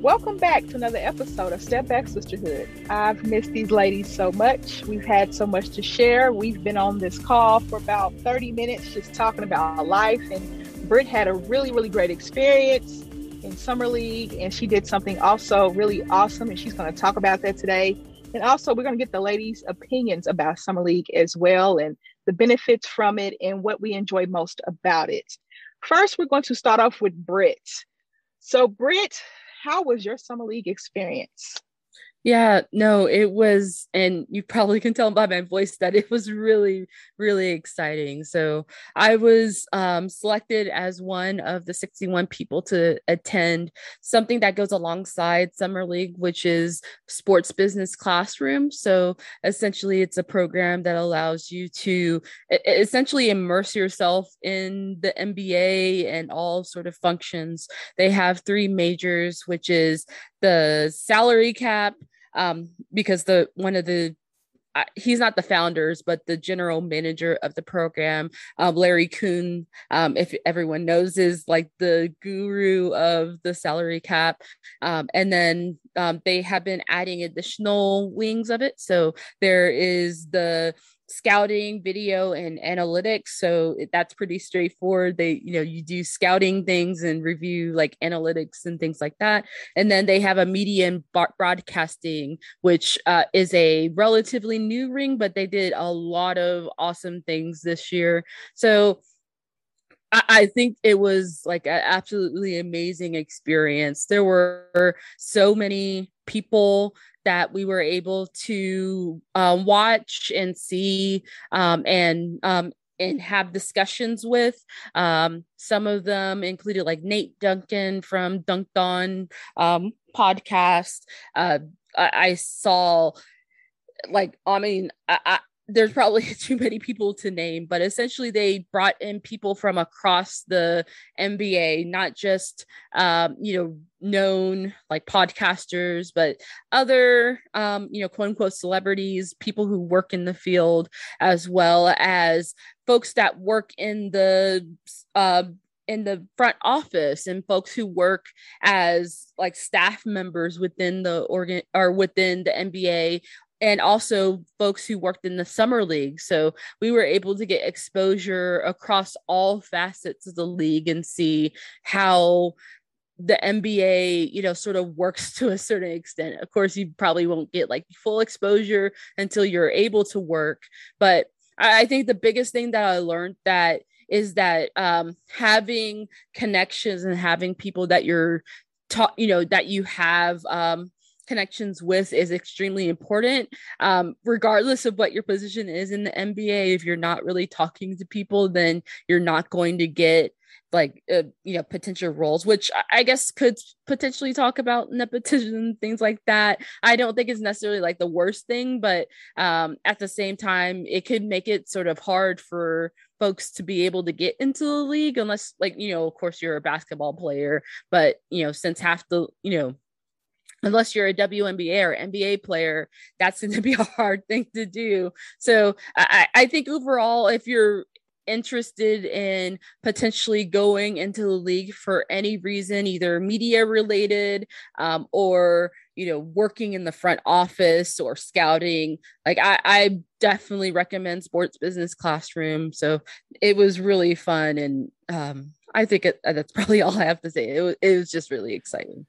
Welcome back to another episode of Step Back Sisterhood. I've missed these ladies so much. We've had so much to share. We've been on this call for about 30 minutes just talking about life. And Britt had a really, really great experience in Summer League, and she did something also really awesome. And she's going to talk about that today. And also, we're going to get the ladies' opinions about Summer League as well and the benefits from it and what we enjoy most about it. First, we're going to start off with Britt. So, Britt, how was your Summer League experience? Yeah, no, it was, and you probably can tell by my voice that it was really, really exciting. So I was um, selected as one of the 61 people to attend something that goes alongside Summer League, which is Sports Business Classroom. So essentially, it's a program that allows you to essentially immerse yourself in the NBA and all sort of functions. They have three majors, which is the salary cap um, because the one of the uh, he's not the founders, but the general manager of the program, um, Larry Coon, um, if everyone knows, is like the guru of the salary cap. Um, and then um, they have been adding additional wings of it. So there is the scouting video and analytics. So that's pretty straightforward. They you know you do scouting things and review like analytics and things like that. And then they have a media and broadcasting which uh, is a relatively new ring but they did a lot of awesome things this year. So I, think it was like an absolutely amazing experience. There were so many people that we were able to um, watch and see um, and um, and have discussions with. Um, some of them included like Nate Duncan from Dunked On um, podcast. Uh, I, I, saw like I mean I, there's probably too many people to name, but essentially they brought in people from across the NBA, not just um, you know known like podcasters, but other um, you know quote unquote celebrities, people who work in the field, as well as folks that work in the uh, in the front office and folks who work as like staff members within the organ or within the NBA and also folks who worked in the summer league. So we were able to get exposure across all facets of the league and see how the NBA, you know, sort of works to a certain extent. Of course, you probably won't get like full exposure until you're able to work. But I, think the biggest thing that I learned that is that um, having connections and having people that you're taught, you know, that you have um, connections with is extremely important. Um, regardless of what your position is in the NBA, if you're not really talking to people, then you're not going to get like uh, you know potential roles which i guess could potentially talk about nepotism things like that i don't think it's necessarily like the worst thing but um at the same time it could make it sort of hard for folks to be able to get into the league unless like you know of course you're a basketball player but you know since half the you know unless you're a WNBA or NBA player, that's going to be a hard thing to do. So I, I think overall, if you're interested in potentially going into the league for any reason, either media related um, or you know working in the front office or scouting, like I, I definitely recommend Sports Business Classroom. So it was really fun, and um, I think it, that's probably all I have to say. It was, it was just really exciting.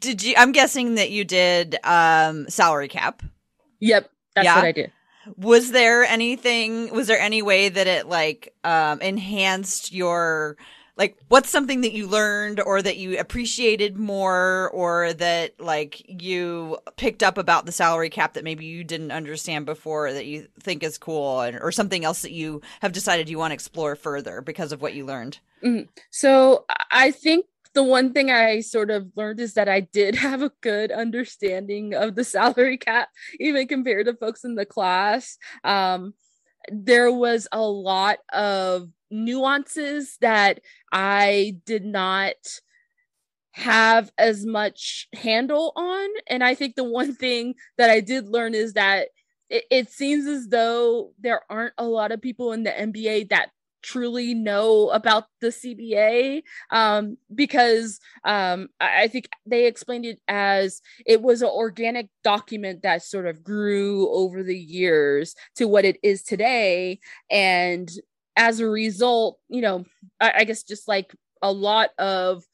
Did you? I'm guessing that you did um salary cap. Yep, that's yeah. what I did. Was there anything? Was there any way that it like um enhanced your like what's something that you learned or that you appreciated more or that like you picked up about the salary cap that maybe you didn't understand before that you think is cool or something else that you have decided you want to explore further because of what you learned mm-hmm. so i think the one thing I sort of learned is that I did have a good understanding of the salary cap, even compared to folks in the class. Um, there was a lot of nuances that I did not have as much handle on. And I think the one thing that I did learn is that it, it seems as though there aren't a lot of people in the NBA that truly know about the CBA um, because um, I, I, think they explained it as it was an organic document that sort of grew over the years to what it is today. And as a result, you know, I, I guess just like a lot of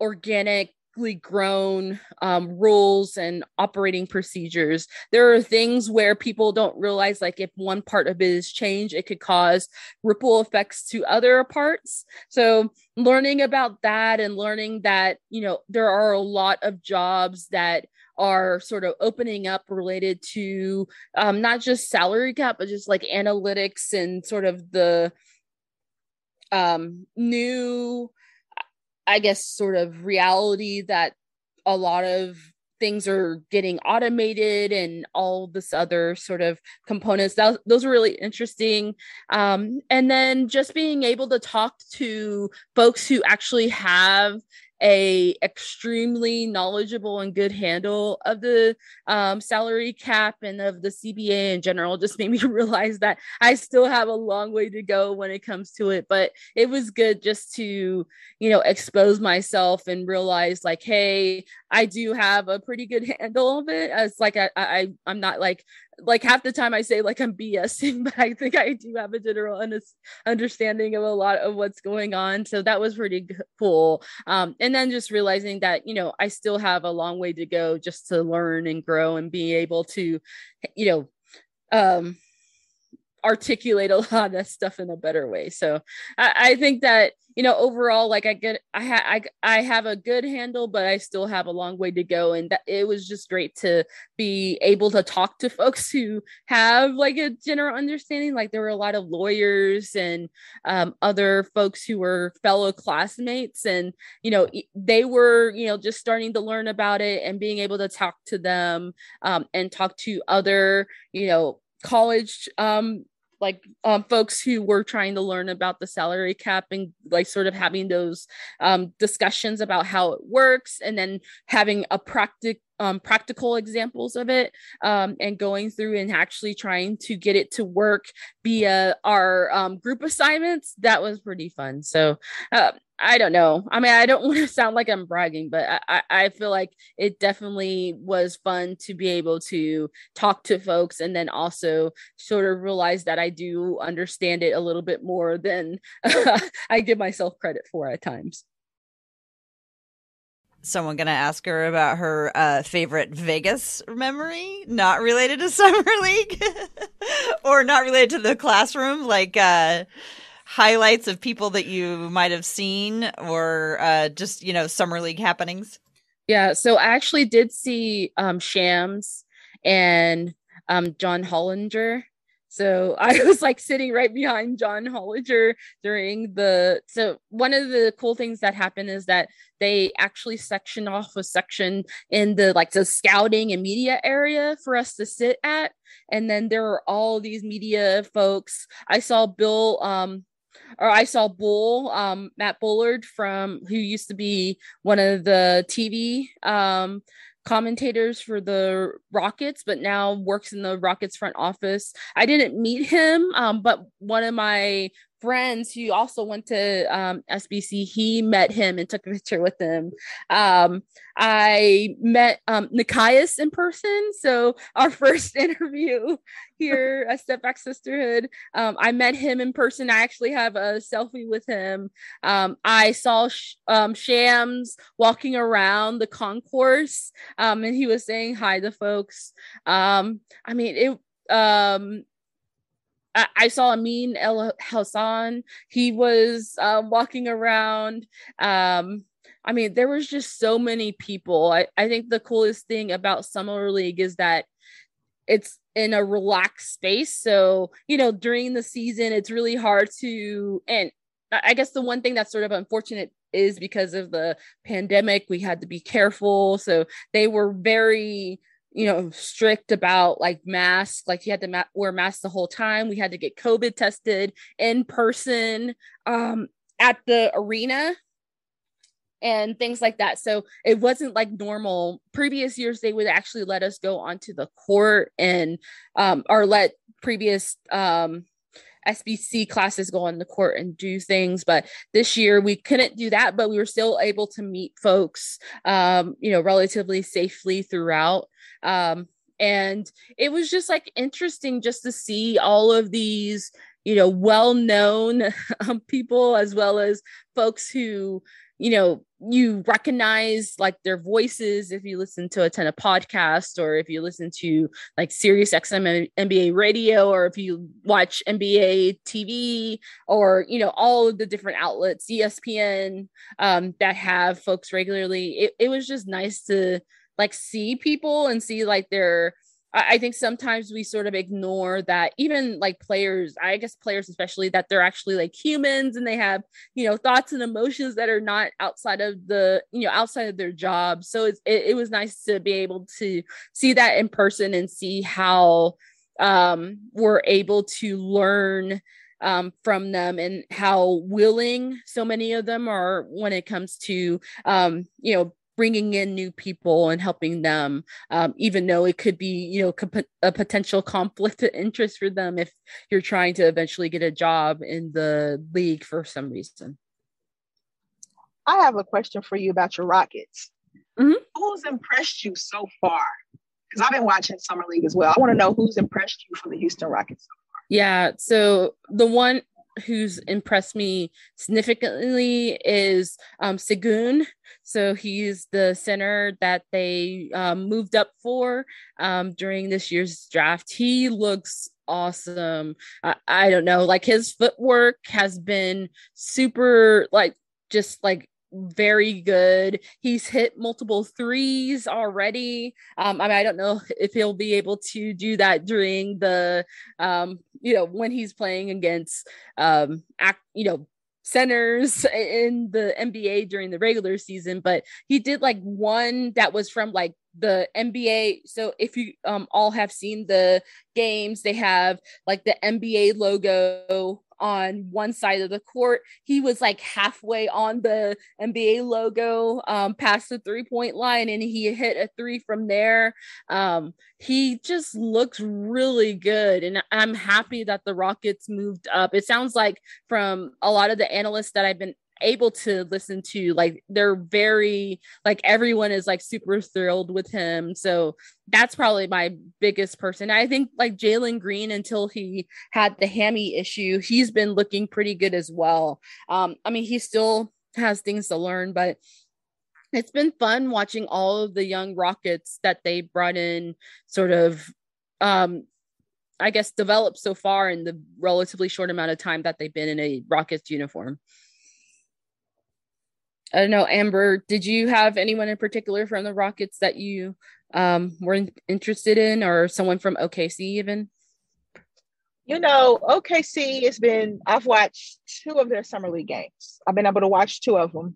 organic grown um, rules and operating procedures. There are things where people don't realize, like if one part of it is changed, it could cause ripple effects to other parts. So, learning about that and learning that, you know, there are a lot of jobs that are sort of opening up related to um, not just salary cap, but just like analytics and sort of the um, new I guess, sort of reality that a lot of things are getting automated and all this other sort of components. That, those are really interesting. Um, and then just being able to talk to folks who actually have a extremely knowledgeable and good handle of the um, salary cap and of the CBA in general just made me realize that I still have a long way to go when it comes to it. But it was good just to, you know, expose myself and realize like, hey, I do have a pretty good handle of it. It's like I, I I'm not like like half the time I say like I'm BSing, but I think I do have a general un- understanding of a lot of what's going on. So that was pretty cool. Um, and then just realizing that you know I still have a long way to go just to learn and grow and be able to, you know, um, articulate a lot of that stuff in a better way. So I, I think that you know overall like i get i ha- I, I have a good handle but i still have a long way to go. And that it was just great to be able to talk to folks who have like a general understanding. Like there were a lot of lawyers and um, other folks who were fellow classmates. And you know they were you know just starting to learn about it and being able to talk to them um, and talk to other you know college um like um, folks who were trying to learn about the salary cap and like sort of having those um, discussions about how it works and then having a practic um, practical examples of it um, and going through and actually trying to get it to work via our um, group assignments that was pretty fun. So uh, I don't know. I mean, I don't want to sound like I'm bragging, but I, I feel like it definitely was fun to be able to talk to folks and then also sort of realize that I do understand it a little bit more than I give myself credit for at times. Someone gonna ask her about her uh, favorite Vegas memory, not related to Summer League, or not related to the classroom, like. Uh highlights of people that you might have seen or uh, just, you know, summer league happenings? Yeah, so I actually did see um, Shams and um, John Hollinger. So I was like sitting right behind John Hollinger during the. So one of the cool things that happened is that they actually sectioned off a section in the like the scouting and media area for us to sit at, and then there were all these media folks. I saw Bill um or I saw Bull, um, Matt Bullard from who used to be one of the TV um, commentators for the Rockets, but now works in the Rockets front office. I didn't meet him, um, but one of my friends who also went to um, SBC, he met him and took a picture with him. Um, I met um, Nikias in person. So our first interview here at Step Back Sisterhood, um, I met him in person. I actually have a selfie with him. Um, I saw Sh- um, Shams walking around the concourse, um, and he was saying hi to folks. Um, I mean, it um I, saw Amin Elhassan. He was uh, walking around. Um, I mean, there was just so many people. I, I think the coolest thing about Summer League is that it's in a relaxed space. So, you know, during the season, it's really hard to, and I guess the one thing that's sort of unfortunate is because of the pandemic, we had to be careful. So they were very you know strict about like masks like you had to ma- wear masks the whole time we had to get covid tested in person um at the arena and things like that so it wasn't like normal previous years they would actually let us go onto the court and um or let previous um SBC classes go on the court and do things. But this year we couldn't do that, but we were still able to meet folks, um, you know, relatively safely throughout. Um, and it was just like interesting just to see all of these you know well-known um, people as well as folks who you know you recognize like their voices if you listen to a ton of podcasts or if you listen to like Sirius XM NBA radio or if you watch NBA TV or you know all of the different outlets ESPN um, that have folks regularly. It, it was just nice to like see people and see like their I think sometimes we sort of ignore that even like players, I guess players especially, that they're actually like humans and they have, you know, thoughts and emotions that are not outside of the, you know, outside of their job. So it, it was nice to be able to see that in person and see how um, we're able to learn um, from them and how willing so many of them are when it comes to um, you know bringing in new people and helping them um, even though it could be you know comp- a potential conflict of interest for them if you're trying to eventually get a job in the league for some reason. I have a question for you about your rockets. Mm-hmm. who's impressed you so far? Because i've been watching summer league as well. I want to know who's impressed you for the houston rockets so far. Yeah so the one who's impressed me significantly is um, Sengun. So he's the center that they um, moved up for um, during this year's draft. He looks awesome. I, I don't know, like his footwork has been super, like just like very good. He's hit multiple threes already. Um, I mean, I don't know if he'll be able to do that during the, um, you know, when he's playing against, um, act, you know, centers in the NBA during the regular season, but he did like one that was from like the NBA. So if you um all have seen the games, they have like the NBA logo on one side of the court. He was like halfway on the NBA logo, um, past the three point line, and he hit a three from there. Um, he just looks really good, and I'm happy that the Rockets moved up. It sounds like from a lot of the analysts that I've been able to listen to like they're very like everyone is like super thrilled with him. So that's probably my biggest person. I think like jalen green until he had the hammy issue he's been looking pretty good as well. Um i mean he still has things to learn but it's been fun watching all of the young rockets that they brought in sort of um I guess developed so far in the relatively short amount of time that they've been in a Rockets uniform. I don't know, Amber, did you have anyone in particular from the Rockets that you um, were in- interested in, or someone from OKC even? You know, OKC has been, I've watched two of their summer league games. I've been able to watch two of them.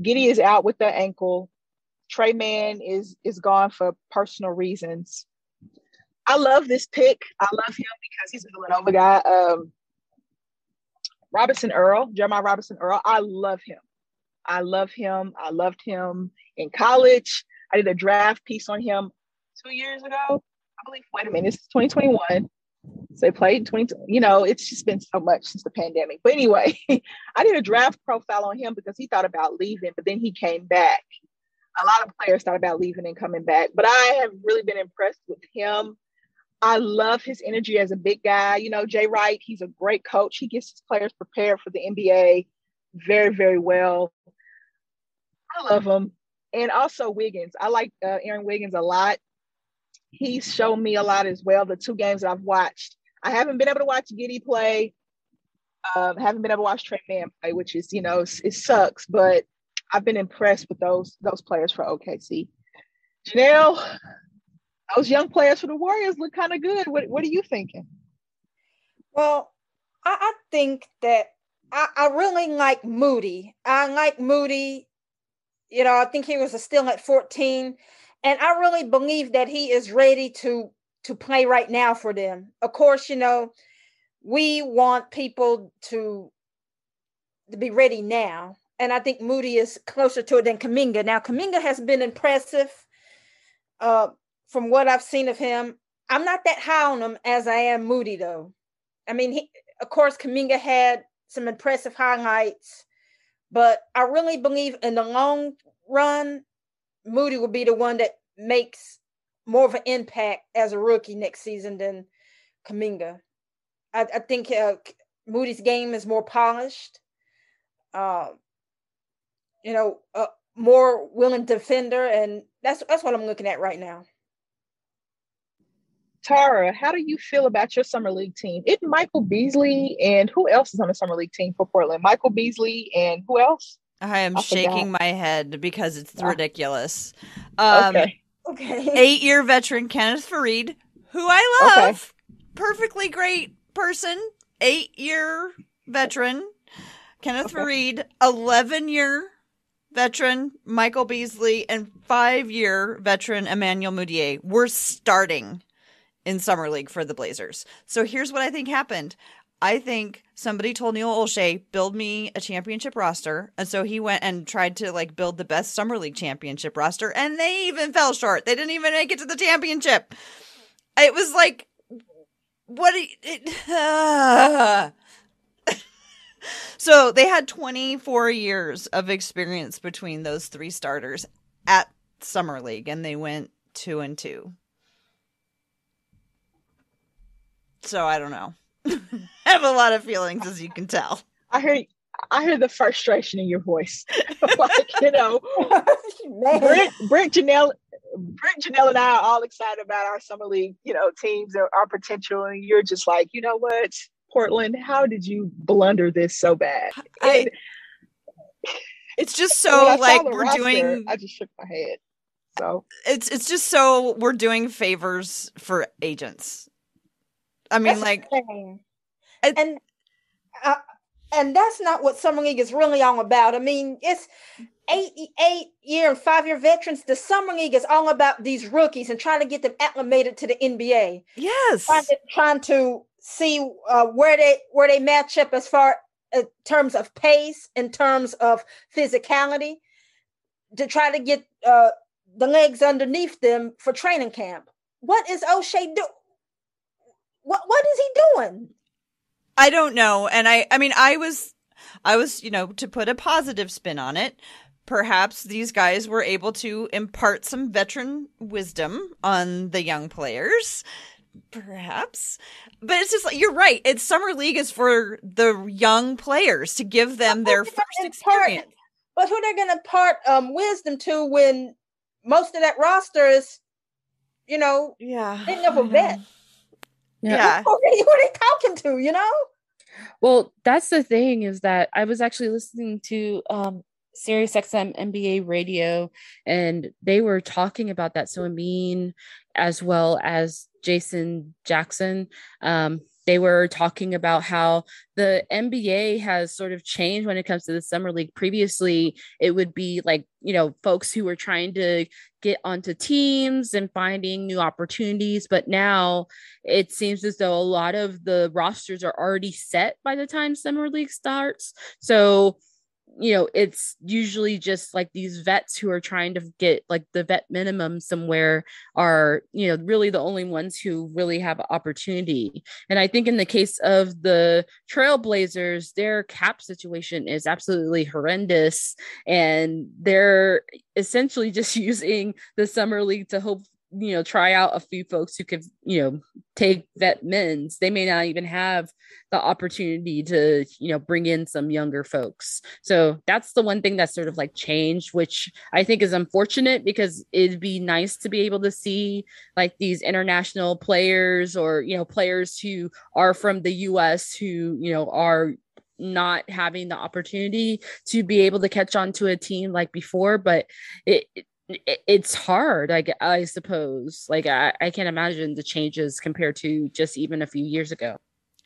Giddey is out with the ankle. Tre Mann is is gone for personal reasons. I love this pick. I love him because he's a Villanova guy. Um, Robinson Earl, Jeremiah Robinson Earl. I love him. I love him. I loved him in college. I did a draft piece on him two years ago. I believe, wait a minute, this is 2021. So they played 20, you know, it's just been so much since the pandemic. But anyway, I did a draft profile on him because he thought about leaving, but then he came back. A lot of players thought about leaving and coming back, but I have really been impressed with him. I love his energy as a big guy. You know, Jay Wright, he's a great coach. He gets his players prepared for the NBA very, very well. I love him. And also Wiggins. I like uh, Aaron Wiggins a lot. He's shown me a lot as well. The two games that I've watched, I haven't been able to watch Giddey play. Um, haven't been able to watch Tre Mann play, which is you know it sucks, but I've been impressed with those those players for OKC. Janelle, those young players for the Warriors look kind of good. What what are you thinking? Well, I, I think that I, I really like Moody. I like Moody you know, I think he was still at 14. And I really believe that he is ready to to play right now for them. Of course, you know, we want people to to be ready now. And I think Moody is closer to it than Kuminga. Now, Kuminga has been impressive uh, from what I've seen of him. I'm not that high on him as I am Moody, though. I mean, he, of course, Kuminga had some impressive highlights, but I really believe in the long run, Moody will be the one that makes more of an impact as a rookie next season than Kuminga. I, I think uh, Moody's game is more polished. Uh, you know, more willing defender, and that's that's what I'm looking at right now. Tara, how do you feel about your summer league team? It Michael Beasley and who else is on the summer league team for Portland? Michael Beasley and who else? I am I shaking my head because it's yeah. ridiculous. Um, okay. Okay. Eight year veteran Kenneth Faried, who I love, okay. perfectly great person. Eight year veteran Kenneth okay. Faried, eleven year veteran Michael Beasley, and five year veteran Emmanuel Mudiay. We're starting in summer league for the Blazers. So here's what I think happened. I think somebody told Neil Olshey, build me a championship roster. And so he went and tried to like build the best summer league championship roster. And they even fell short. They didn't even make it to the championship. It was like, what? It, uh. so they had 24 years of experience between those three starters at summer league and they went two and two. So I don't know. I have a lot of feelings, as you can tell. I heard, I heard the frustration in your voice. like you know, Brent, Brent Janelle, Brent Janelle and I are all excited about our summer league, you know, teams or our potential, and you're just like, you know what, Portland, how did you blunder this so bad? I, it's just so like we're roster, doing. I just shook my head. So it's it's just so we're doing favors for agents I mean, that's like, and uh, and that's not what summer league is really all about. I mean, it's eight eight year and five year veterans. The summer league is all about these rookies and trying to get them acclimated to the NBA. Yes, trying to, trying to see uh, where they where they match up as far in uh, terms of pace, in terms of physicality, to try to get uh, the legs underneath them for training camp. What is Olshey do? What what is he doing? I don't know. And I I mean I was I was, you know, to put a positive spin on it, perhaps these guys were able to impart some veteran wisdom on the young players. Perhaps. But it's just like you're right. It's summer league is for the young players to give them their first experience. But who they're gonna part um wisdom to when most of that roster is, you know, yeah, they never vet. Yeah. Who, are they talking to, you know? Well, that's the thing is that I was actually listening to um Sirius XM NBA radio and they were talking about that. So Amin as well as Jason Jackson. Um, they were talking about how the NBA has sort of changed when it comes to the summer league. Previously, it would be like, you know, folks who were trying to get onto teams and finding new opportunities. But now it seems as though a lot of the rosters are already set by the time summer league starts. So you know it's usually just like these vets who are trying to get like the vet minimum somewhere are you know really the only ones who really have opportunity. And i think in the case of the trailblazers their cap situation is absolutely horrendous and they're essentially just using the summer league to hope you know try out a few folks who could you know take vet men's. They may not even have the opportunity to you know bring in some younger folks. So that's the one thing that's sort of like changed which i think is unfortunate because it'd be nice to be able to see like these international players or you know players who are from the us who you know are not having the opportunity to be able to catch on to a team like before. But it, it's hard I, I suppose like I, I can't imagine the changes compared to just even a few years ago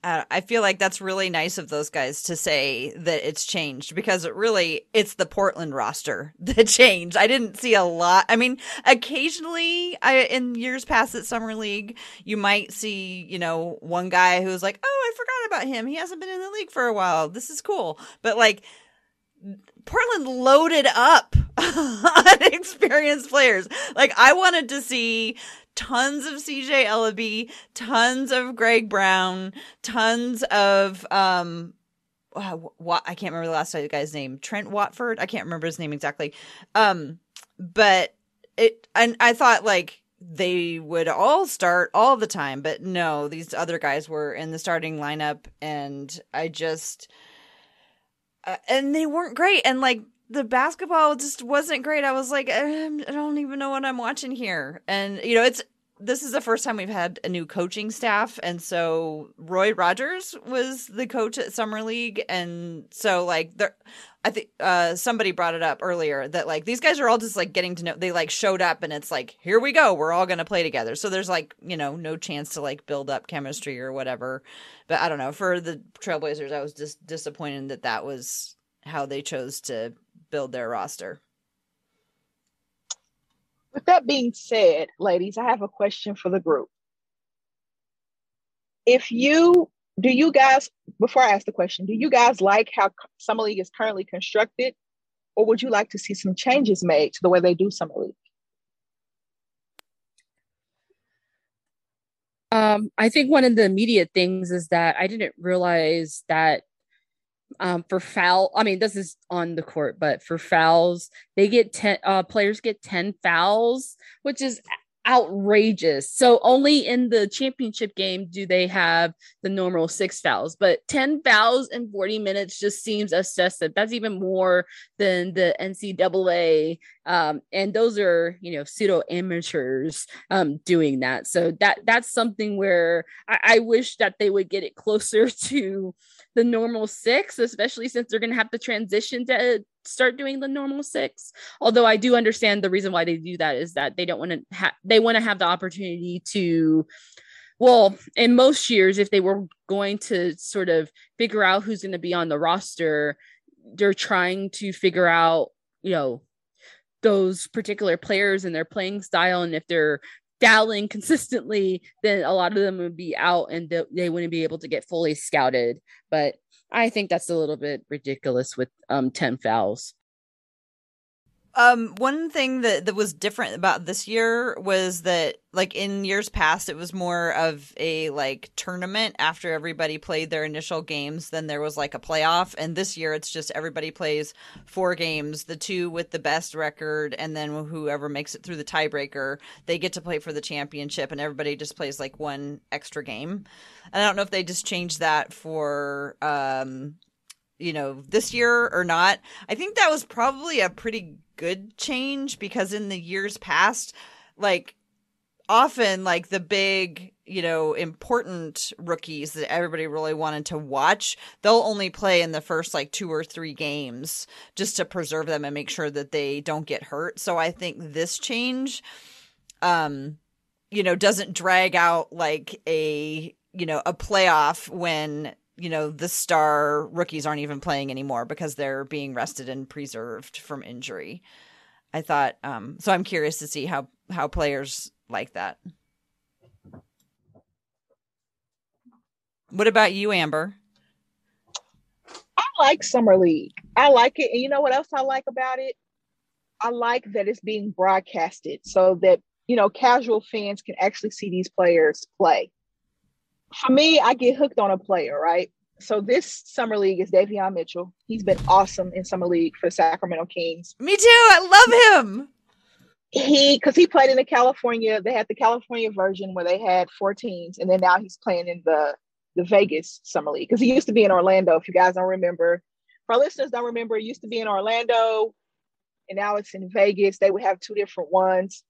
uh, I feel like that's really nice of those guys to say that it's changed because it really it's the Portland roster that changed. I didn't see a lot. I mean, occasionally, I in years past at summer league, you might see you know one guy who's like, oh, I forgot about him. He hasn't been in the league for a while. This is cool, but like Portland loaded up on experienced players. Like I wanted to see tons of CJ Elleby, tons of Greg Brown, tons of um what I can't remember the last guy's name. Trent Watford. I can't remember his name exactly. Um, but it and I thought like they would all start all the time, but no, these other guys were in the starting lineup, and I just uh, and they weren't great, and like the basketball just wasn't great. I was like, I don't even know what I'm watching here, and you know, it's this is the first time we've had a new coaching staff and so roy rogers was the coach at summer league and so like there i think uh somebody brought it up earlier that like these guys are all just like getting to know they like showed up and it's like here we go we're all gonna play together. So there's like you know no chance to like build up chemistry or whatever. But i don't know for the trailblazers i was just disappointed that that was how they chose to build their roster with that being said, ladies, I have a question for the group. If you do you guys before I ask the question, do you guys like how Summer League is currently constructed, or would you like to see some changes made to the way they do Summer League? Um, I think one of the immediate things is that I didn't realize that um, for foul. I mean, this is on the court, but for fouls, they get 10 uh, players get 10 fouls, which is outrageous. So only in the championship game do they have the normal six fouls, but 10 fouls in 40 minutes just seems excessive. That's even more than the NCAA. Um, and those are, you know, pseudo amateurs um, doing that. So that that's something where I, I wish that they would get it closer to the normal six, especially since they're going to have to transition to start doing the normal six. Although I do understand the reason why they do that is that they don't want to have, they want to have the opportunity to, well, in most years, if they were going to sort of figure out who's going to be on the roster, they're trying to figure out, you know, those particular players and their playing style and if they're fouling consistently, then a lot of them would be out and they wouldn't be able to get fully scouted. But I think that's a little bit ridiculous with um 10 fouls. Um, one thing that, that was different about this year was that, like in years past, it was more of a like tournament after everybody played their initial games. Then there was like a playoff, and this year it's just everybody plays four games, the two with the best record, and then whoever makes it through the tiebreaker, they get to play for the championship, and everybody just plays like one extra game. And I don't know if they just changed that for um, you know, this year or not. I think that was probably a pretty good change because in the years past, like often like the big you know important rookies that everybody really wanted to watch they'll only play in the first like two or three games just to preserve them and make sure that they don't get hurt so i think this change um you know doesn't drag out like a you know a playoff when you know the star rookies aren't even playing anymore because they're being rested and preserved from injury. I thought um so i'm curious to see how how players like that. What about you amber? I like summer league. I like it. And you know what else i like about it? I like that it's being broadcasted so that you know casual fans can actually see these players play for me, I get hooked on a player, right? So this summer league is Davion Mitchell. He's been awesome in summer league for Sacramento Kings. Me too. I love him. He because he played in the California. They had the California version where they had four teams, and then now he's playing in the the Vegas summer league because he used to be in Orlando. If you guys don't remember, for our listeners don't remember, it used to be in Orlando, and now it's in Vegas. They would have two different ones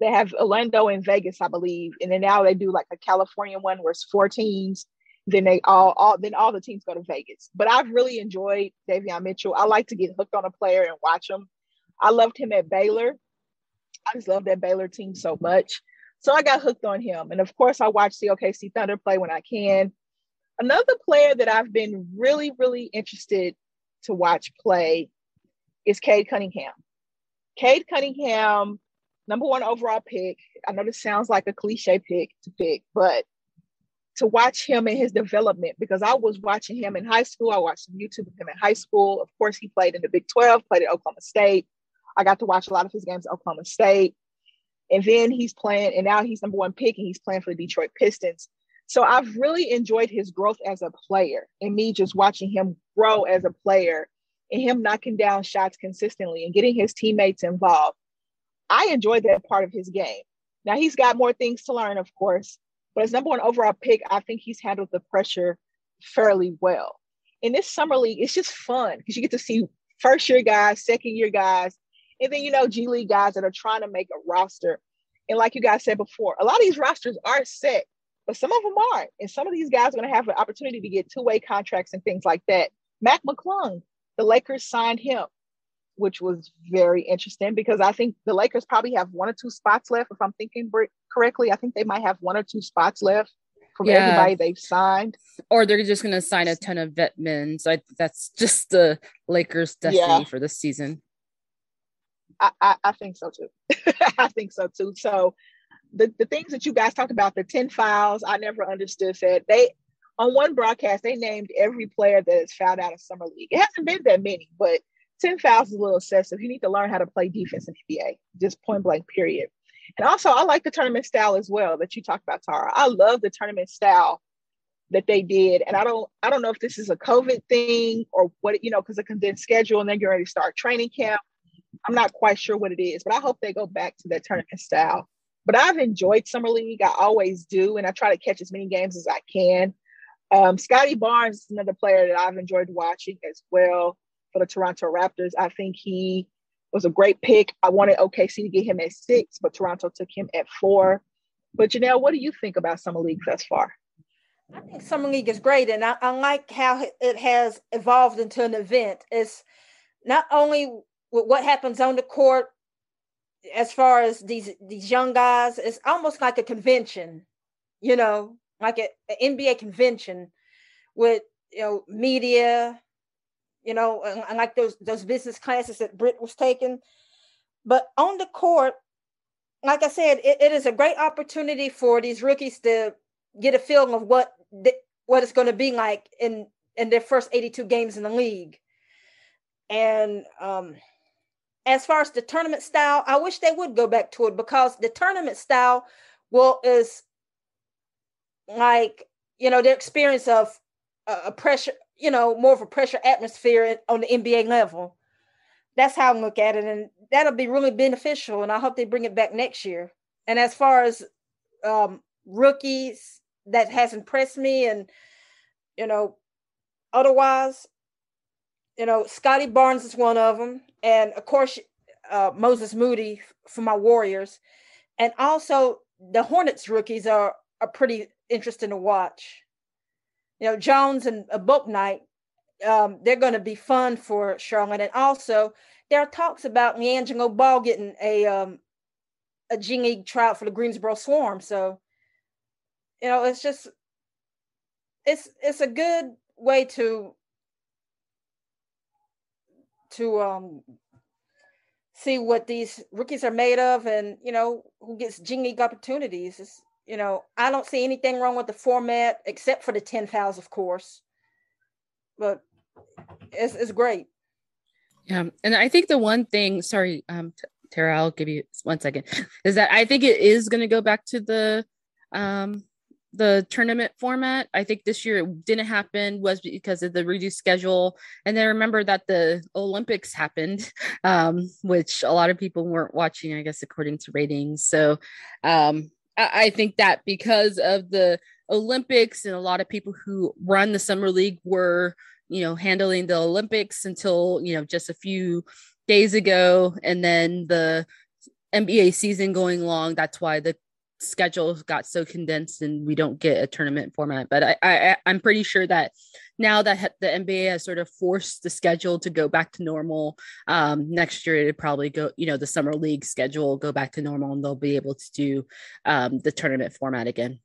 they have Orlando and Vegas, I believe, and then now they do like a California one where it's four teams. Then they all, all then all the teams go to Vegas. But I've really enjoyed Davion Mitchell. I like to get hooked on a player and watch him. I loved him at Baylor. I just love that Baylor team so much. So I got hooked on him. And of course, I watch the OKC Thunder play when I can. Another player that I've been really, really interested to watch play is Cade Cunningham. Cade Cunningham number one overall pick. I know this sounds like a cliche pick to pick, but to watch him and his development because I was watching him in high school. I watched YouTube of him in high school. Of course, he played in the Big 12, played at Oklahoma State. I got to watch a lot of his games at Oklahoma State. And then he's playing, and now he's number one pick, and he's playing for the Detroit Pistons. So I've really enjoyed his growth as a player and me just watching him grow as a player and him knocking down shots consistently and getting his teammates involved. I enjoyed that part of his game. Now he's got more things to learn, of course, but as number one overall pick, I think he's handled the pressure fairly well. In this summer league, it's just fun because you get to see first year guys, second year guys, and then you know G League guys that are trying to make a roster. And like you guys said before, a lot of these rosters are set, but some of them aren't. And some of these guys are going to have an opportunity to get two way contracts and things like that. Mac McClung, the Lakers signed him, which was very interesting because I think the Lakers probably have one or two spots left. If I'm thinking correctly, I think they might have one or two spots left from yeah. everybody they've signed. Or they're just going to sign a ton of vet men. So I, that's just the Lakers' destiny yeah. for this season. I, I, I think so too. I think so too. So the, the things that you guys talked about, the 10 fouls, I never understood that. They on one broadcast, they named every player that is fouled out of summer league. It hasn't been that many, but 10 fouls is a little excessive. You need to learn how to play defense in NBA, just point blank, period. And also, I like the tournament style as well that you talked about, Tara. I love the tournament style that they did. And I don't I don't know if this is a COVID thing or what, you know, because a condensed schedule and then you're ready to start training camp. I'm not quite sure what it is, but I hope they go back to that tournament style. But I've enjoyed Summer League. I always do. And I try to catch as many games as I can. Um, Scottie Barnes is another player that I've enjoyed watching as well for the Toronto Raptors. I think he was a great pick. I wanted OKC to get him at six, but Toronto took him at four. But Janelle, what do you think about Summer League thus far? I think Summer League is great, and I, I like how it has evolved into an event. It's not only what happens on the court as far as these these young guys it's almost like a convention you know like an nba convention with you know media you know and like those those business classes that Britt was taking. But on the court like i said it, it is a great opportunity for these rookies to get a feeling of what the, what it's going to be like in in their first 82 games in the league. And um as far as the tournament style, I wish they would go back to it because the tournament style well is like you know the experience of a pressure, you know, more of a pressure atmosphere on the NBA level. That's how I look at it, and that'll be really beneficial. And I hope they bring it back next year. And as far as um, rookies, that has impressed me, and you know, otherwise, you know, Scottie Barnes is one of them, and of course uh, Moses Moody for my Warriors, and also the Hornets rookies are are pretty interesting to watch. You know, Jones and a Bouknight, um, they're going to be fun for Charlotte, and also there are talks about LiAngelo Ball getting a um, a G League tryout for the Greensboro Swarm. So, you know, it's just it's it's a good way to to um, see what these rookies are made of and you know who gets G opportunities it's, you know i don't see anything wrong with the format except for the 10 fouls of course but it's, it's great yeah and i think the one thing sorry um tara i'll give you one second is that i think it is going to go back to the um the tournament format. I think this year it didn't happen was because of the reduced schedule. And then remember that the Olympics happened, um, which a lot of people weren't watching, I guess, according to ratings. So um, I, think that because of the Olympics and a lot of people who run the summer league were, you know, handling the Olympics until, you know, just a few days ago. And then the NBA season going long. That's why the schedule got so condensed and we don't get a tournament format. But I, I I'm pretty sure that now that the NBA has sort of forced the schedule to go back to normal, um, next year it'd probably go, you know, the summer league schedule go back to normal and they'll be able to do um, the tournament format again.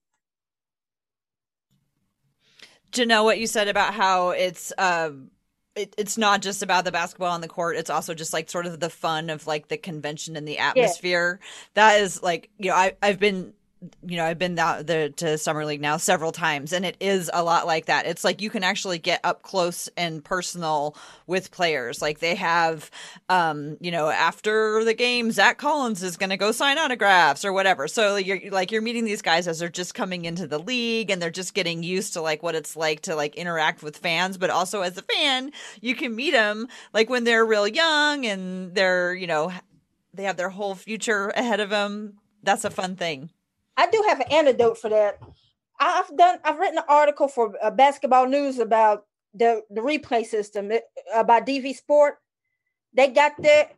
Janelle, what you said about how it's um it, it's not just about the basketball on the court it's also just like sort of the fun of like the convention and the atmosphere yeah. that is like you know I, i've been you know, I've been out to summer league now several times, and it is a lot like that. It's like you can actually get up close and personal with players. Like they have, um, you know, after the game, Zach Collins is going to go sign autographs or whatever. So you're like you're meeting these guys as they're just coming into the league, and they're just getting used to like what it's like to like interact with fans. But also as a fan, you can meet them like when they're real young and they're you know they have their whole future ahead of them. That's a fun thing. I do have an antidote for that. I've done. I've written an article for uh, Basketball News about the the replay system it, about DV Sport. They got that.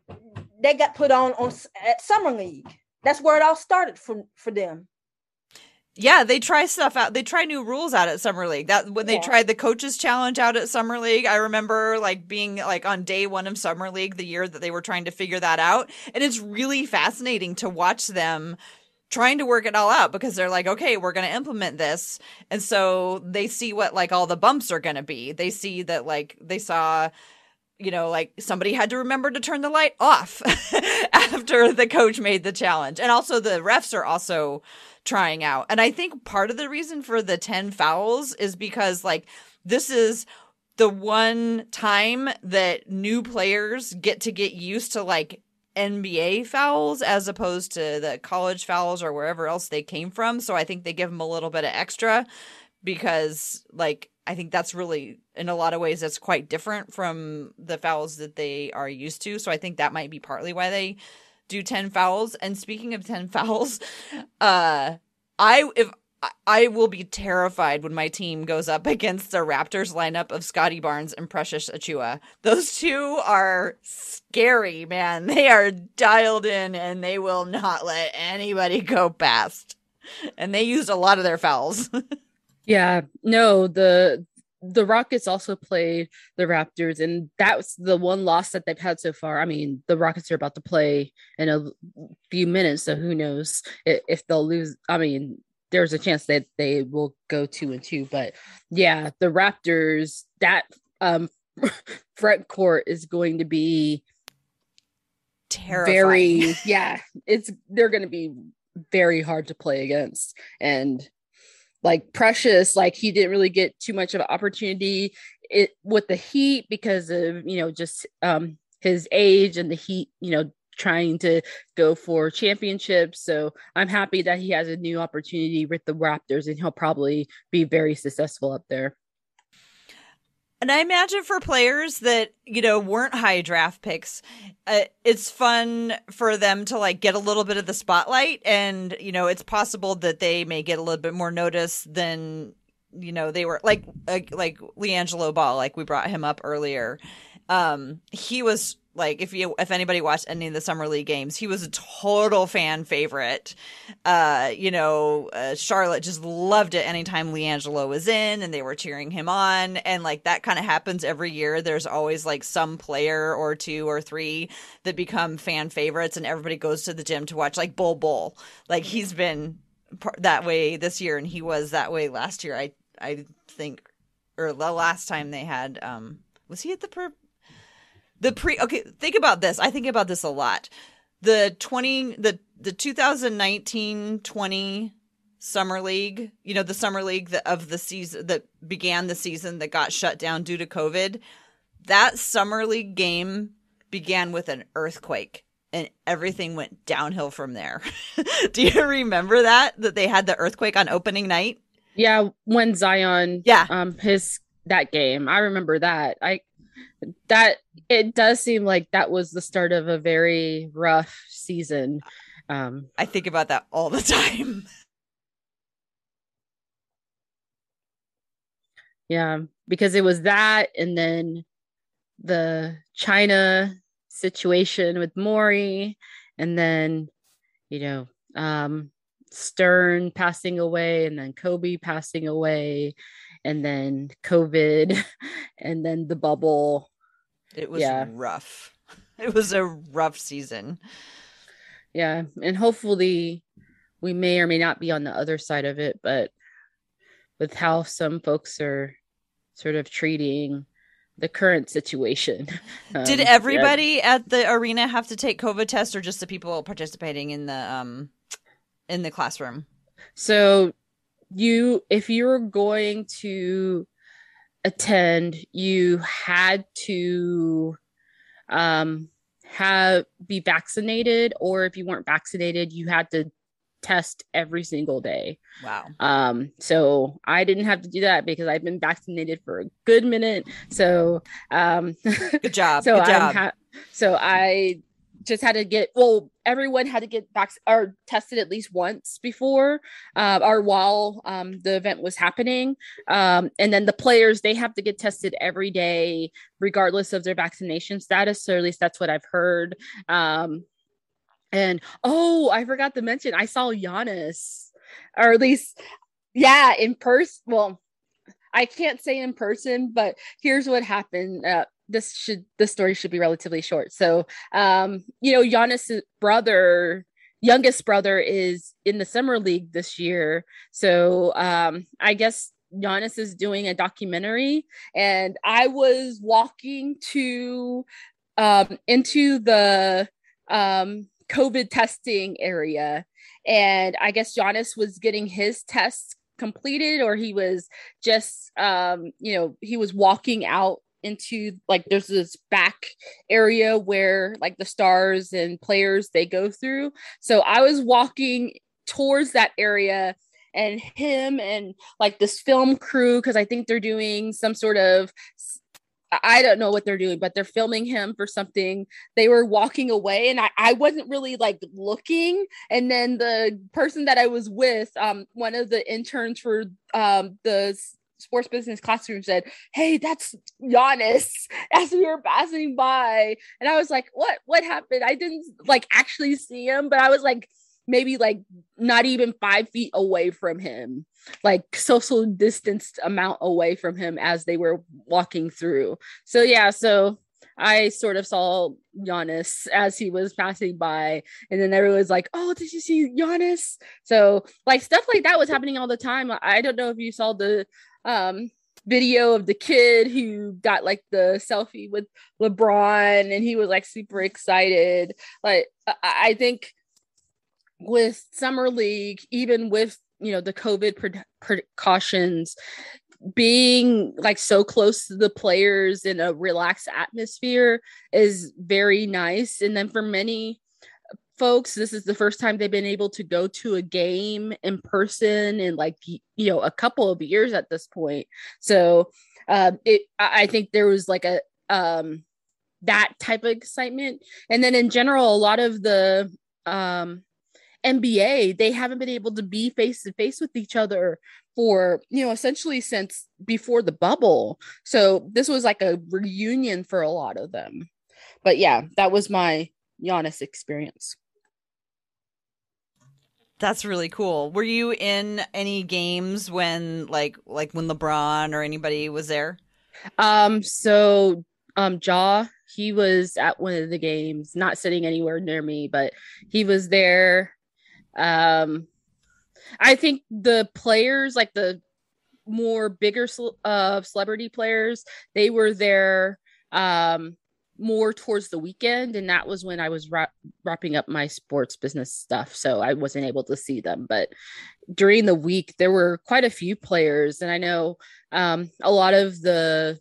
They got put on on at summer league. That's where it all started for for them. Yeah, they try stuff out. They try new rules out at summer league. That when they yeah. tried the coaches challenge out at summer league, I remember like being like on day one of summer league the year that they were trying to figure that out, and it's really fascinating to watch them trying to work it all out because they're like, okay, we're going to implement this. And so they see what like all the bumps are going to be. They see that like they saw, you know, like somebody had to remember to turn the light off after the coach made the challenge. And also the refs are also trying out. And I think part of the reason for the 10 fouls is because like this is the one time that new players get to get used to like NBA fouls as opposed to the college fouls or wherever else they came from. So I think they give them a little bit of extra because, like, I think that's really, in a lot of ways, that's quite different from the fouls that they are used to. So I think that might be partly why they do 10 fouls. And speaking of 10 fouls, uh, I, if I will be terrified when my team goes up against the Raptors lineup of Scottie Barnes and Precious Achiuwa. Those two are scary, man. They are dialed in and they will not let anybody go past. And they used a lot of their fouls. yeah, no, the the Rockets also played the Raptors, and that's the one loss that they've had so far. I mean, the Rockets are about to play in a few minutes, so who knows if they'll lose? I mean, there's a chance that they will go two and two. But yeah, the Raptors, that um front court is going to be terrifying. Very, yeah, it's they're going to be very hard to play against. And like Precious, like he didn't really get too much of an opportunity it with the Heat because of you know just um his age and the Heat, you know, trying to go for championships. So I'm happy that he has a new opportunity with the Raptors and he'll probably be very successful up there. And I imagine for players that, you know, weren't high draft picks, uh, it's fun for them to like get a little bit of the spotlight. And, you know, it's possible that they may get a little bit more notice than, you know, they were like, like, like LiAngelo Ball, like we brought him up earlier. Um, he was like if you if anybody watched any of the summer league games he was a total fan favorite. Uh you know uh, charlotte just loved it anytime LiAngelo was in and they were cheering him on. And like that kind of happens every year. There's always like some player or two or three that become fan favorites and everybody goes to the gym to watch like Bol Bol. like he's been that way this year and he was that way last year. I i think or the last time they had um was he at the per- the pre okay think about this. I think about this a lot. The 20 the the 2019-20 summer league you know the summer league of the season that began the season that got shut down due to covid that summer league game began with an earthquake and everything went downhill from there. Do you remember that that they had the earthquake on opening night? Yeah when zion yeah. um his that game. I remember that. I that it does seem like that was the start of a very rough season. Um, I think about that all the time. yeah, because it was that, and then the China situation with Morey, and then you know um, Stern passing away, and then Kobe passing away, and then COVID, and then the bubble. It was yeah. rough. It was a rough season. Yeah, and hopefully we may or may not be on the other side of it, but with how some folks are sort of treating the current situation. Um, Did everybody yeah. at the arena have to take COVID tests or just the people participating in the um in the classroom? So you if you were going to attend, you had to um have be vaccinated or if you weren't vaccinated, you had to test every single day. Wow. Um, so I didn't have to do that because I've been vaccinated for a good minute. So um good job. so good job. Ha- so I just had to get well everyone had to get back or tested at least once before uh, or while um, the event was happening um, and then the players they have to get tested every day regardless of their vaccination status so at least that's what i've heard um, and oh i forgot to mention i saw Giannis or at least yeah in person well I can't say in person, but here's what happened. Uh, this should the story should be relatively short. So, um, you know, Giannis' brother, youngest brother, is in the summer league this year. So, um, I guess Giannis is doing a documentary, and I was walking to um, into the um, COVID testing area, and I guess Giannis was getting his tests completed, or he was just, um, you know, he was walking out into like there's this back area where like the stars and players they go through. So I was walking towards that area and him and like this film crew because I think they're doing some sort of I don't know what they're doing, but they're filming him for something. They were walking away and I, I wasn't really like looking. And then the person that I was with, um, one of the interns for um the sports business classroom said, Hey, that's Giannis as we were passing by. And I was like, What what happened? I didn't like actually see him, but I was like maybe like not even five feet away from him, like social distanced amount away from him as they were walking through. So yeah, so I sort of saw Giannis as he was passing by, and then everyone was like, "Oh, did you see Giannis?" So like stuff like that was happening all the time. I don't know if you saw the um video of the kid who got like the selfie with LeBron and he was like super excited. Like I, I think with summer league, even with you know the COVID pre- precautions, being like so close to the players in a relaxed atmosphere is very nice. And then for many folks this is the first time they've been able to go to a game in person in like you know a couple of years at this point so um it i think there was like a um that type of excitement and then in general a lot of the um NBA, they haven't been able to be face to face with each other for, you know, essentially since before the bubble. So this was like a reunion for a lot of them. But yeah, that was my Giannis experience. That's really cool. Were you in any games when like like when LeBron or anybody was there? Um so um Ja, he was at one of the games, not sitting anywhere near me, but he was there. Um I think the players like the more bigger uh celebrity players, they were there um more towards the weekend and that was when i was wrap- wrapping up my sports business stuff so i wasn't able to see them but during the week there were quite a few players and i know um, a lot of the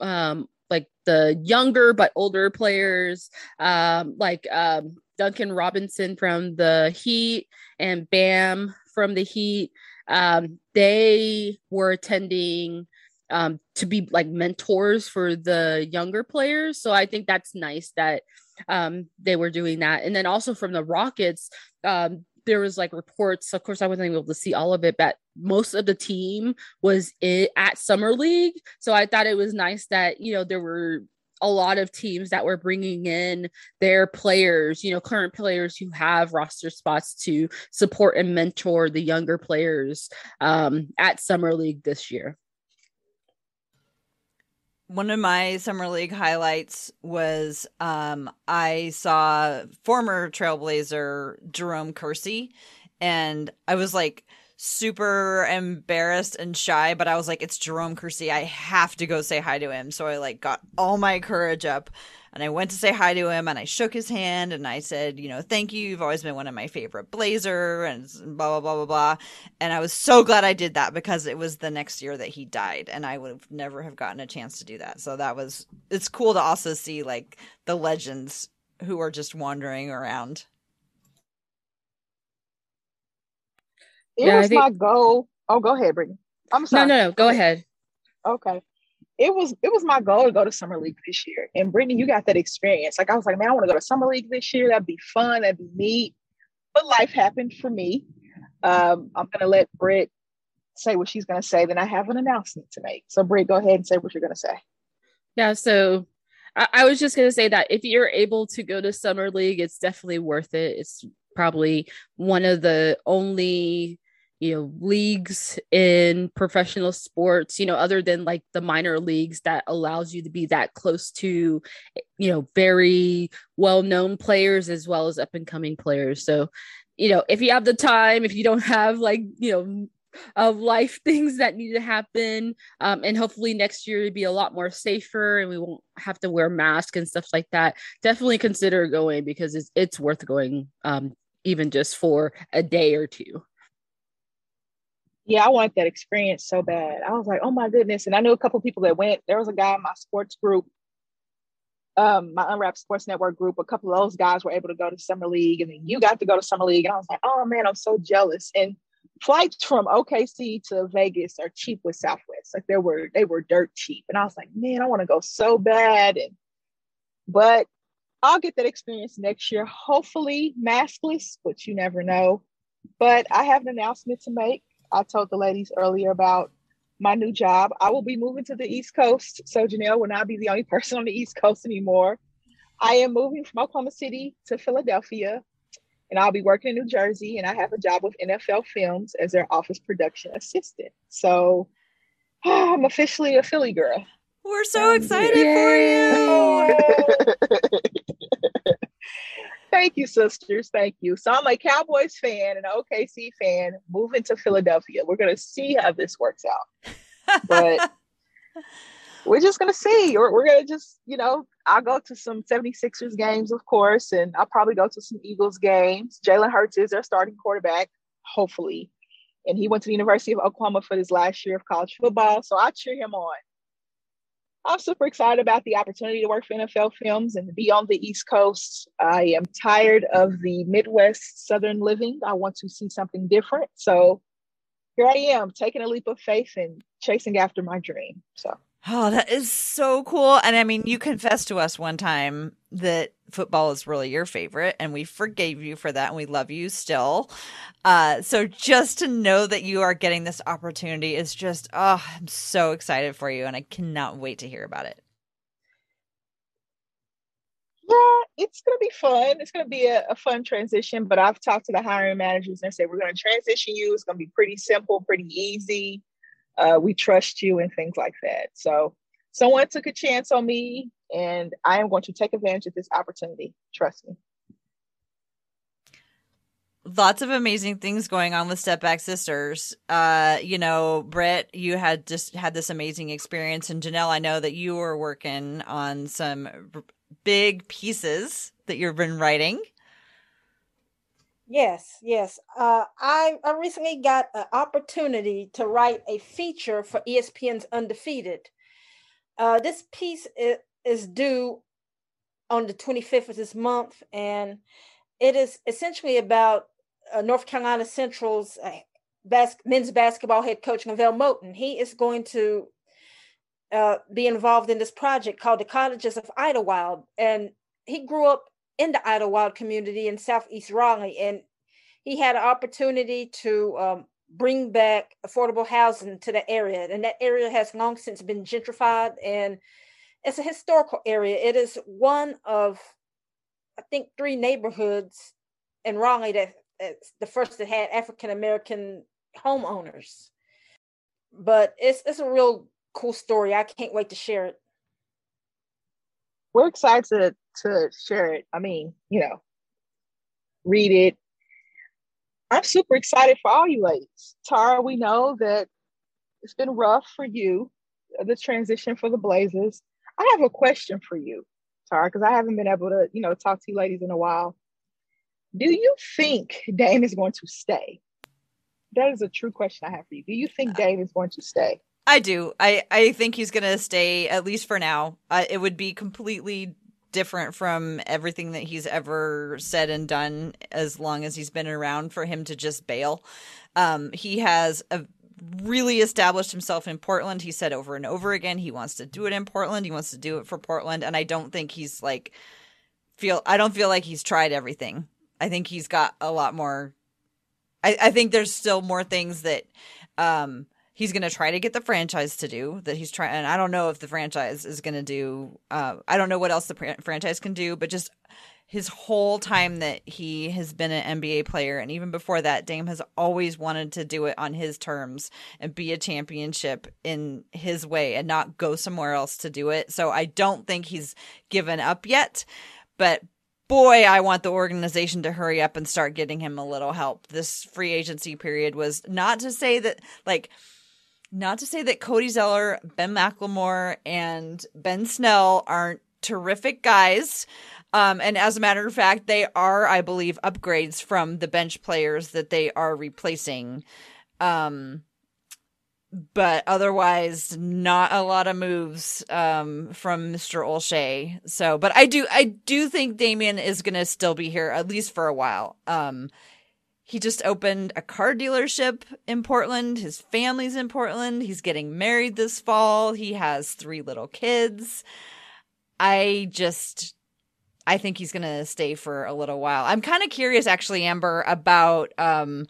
um, like the younger but older players um, like um, duncan robinson from the heat and bam from the heat um, they were attending um, to be like mentors for the younger players. So I think that's nice that um, they were doing that. And then also from the Rockets, um, there was like reports. Of course, I wasn't able to see all of it, but most of the team was at summer league. So I thought it was nice that you know there were a lot of teams that were bringing in their players, you know, current players who have roster spots to support and mentor the younger players um, at Summer League this year one of my summer league highlights was um, I saw former Trailblazer Jerome Kersey, and I was like super embarrassed and shy, but I was like, it's Jerome Kersey. I have to go say hi to him. So I like got all my courage up and I went to say hi to him and I shook his hand and I said, you know, thank you. You've always been one of my favorite Blazer and blah, blah, blah, blah, blah. And I was so glad I did that because it was the next year that he died and I would have never have gotten a chance to do that. So that was, it's cool to also see like the legends who are just wandering around. It yeah, was think... my goal. Oh, go ahead, Brittany. I'm sorry. No, no, no. Go ahead. Okay it was it was my goal to go to summer league this year. And Brittany, you got that experience. Like I was like, man, I want to go to summer league this year. That'd be fun. That'd be neat. But life happened for me. Um, I'm gonna let Britt say what she's gonna say. Then I have an announcement to make. So Britt, go ahead and say what you're gonna say. Yeah. So I, I was just gonna say that if you're able to go to summer league, it's definitely worth it. It's probably one of the only you know leagues in professional sports you know other than like the minor leagues that allows you to be that close to you know very well known players as well as up and coming players. So you know if you have the time if you don't have like you know of life things that need to happen um, and hopefully next year to be a lot more safer and we won't have to wear masks and stuff like that definitely consider going because it's, it's worth going um, even just for a day or two yeah, I want that experience so bad. I was like, oh my goodness. And I knew a couple people that went. There was a guy in my sports group, um, my Unwrapped Sports Network group. A couple of those guys were able to go to Summer League, and then you got to go to Summer League. And I was like, oh man, I'm so jealous. And flights from OKC to Vegas are cheap with Southwest. Like they were, they were dirt cheap. And I was like, man, I want to go so bad. And but I'll get that experience next year, hopefully maskless, but you never know. But I have an announcement to make. I told the ladies earlier about my new job. I will be moving to the East Coast. So Janelle will not be the only person on the East Coast anymore. I am moving from Oklahoma City to Philadelphia, and I'll be working in New Jersey. And I have a job with NFL Films as their office production assistant. So oh, I'm officially a Philly girl. We're so excited yeah. for you. Thank you, sisters. Thank you. So I'm a Cowboys fan and an OKC fan moving to Philadelphia. We're going to see how this works out. But we're just going to see. We're, we're going to just, you know, I'll go to some 76ers games, of course, and I'll probably go to some Eagles games. Jalen Hurts is their starting quarterback, hopefully. And he went to the University of Oklahoma for his last year of college football. So I cheer him on. I'm super excited about the opportunity to work for NFL Films and be on the East Coast. I am tired of the Midwest Southern living. I want to see something different. So here I am, taking a leap of faith and chasing after my dream. So Oh, that is so cool. And I mean, you confessed to us one time that football is really your favorite, and we forgave you for that, and we love you still. Uh, so just to know that you are getting this opportunity is just, oh, I'm so excited for you, and I cannot wait to hear about it. Yeah, it's going to be fun. It's going to be a, a, fun transition, but I've talked to the hiring managers and they say, we're going to transition you. It's going to be pretty simple, pretty easy uh, we trust you and things like that. So someone took a chance on me and I am going to take advantage of this opportunity. Trust me. Lots of amazing things going on with Step Back Sisters. Uh, you know, Britt, you had just had this amazing experience, and Janelle, I know that you were working on some big pieces that you've been writing. Yes, yes. Uh, I, I recently got an opportunity to write a feature for ESPN's Undefeated. Uh, this piece is, is due on the 25th of this month, and it is essentially about uh, North Carolina Central's uh, bas- men's basketball head coach, LeVelle Moton. He is going to uh, be involved in this project called the Cottages of Idlewild, and he grew up in the Idlewild community in Southeast Raleigh, and he had an opportunity to um, bring back affordable housing to the area, and that area has long since been gentrified, and it's a historical area. It is one of, I think, three neighborhoods in Raleigh that the first that had African American homeowners. But it's it's a real cool story. I can't wait to share it. We're excited to, share it. I mean, you know, read it, I'm super excited for all you ladies. Tara, we know that it's been rough for you, the transition for the Blazers. I have a question for you, Tara, because I haven't been able to, you know, talk to you ladies in a while. Do you think Dame is going to stay? That is a true question I have for you. Do you think Dame is going to stay? I do. I I think he's going to stay at least for now. Uh, it would be completely different from everything that he's ever said and done as long as he's been around for him to just bail. Um, he has a really established himself in Portland. He said over and over again he wants to do it in Portland. He wants to do it for Portland, and I don't think he's like feel. I don't feel like he's tried everything. I think he's got a lot more. I, I think there's still more things that um, he's going to try to get the franchise to do that he's trying. And I don't know if the franchise is going to do. Uh, I don't know what else the pr- franchise can do, but just his whole time that he has been an NBA player, and even before that, Dame has always wanted to do it on his terms and be a championship in his way and not go somewhere else to do it. So I don't think he's given up yet. But boy, I want the organization to hurry up and start getting him a little help. This free agency period was not to say that, like, not to say that Cody Zeller, Ben McLemore, and Ben Snell aren't terrific guys. Um, and as a matter of fact, they are, I believe, upgrades from the bench players that they are replacing. Um, but otherwise, not a lot of moves um, from Mr. Olshey. So, but I do, I do think Damian is going to still be here at least for a while. Um, he just opened a car dealership in Portland. His family's in Portland. He's getting married this fall. He has three little kids. I just I think he's going to stay for a little while. I'm kind of curious, actually, Amber, about um,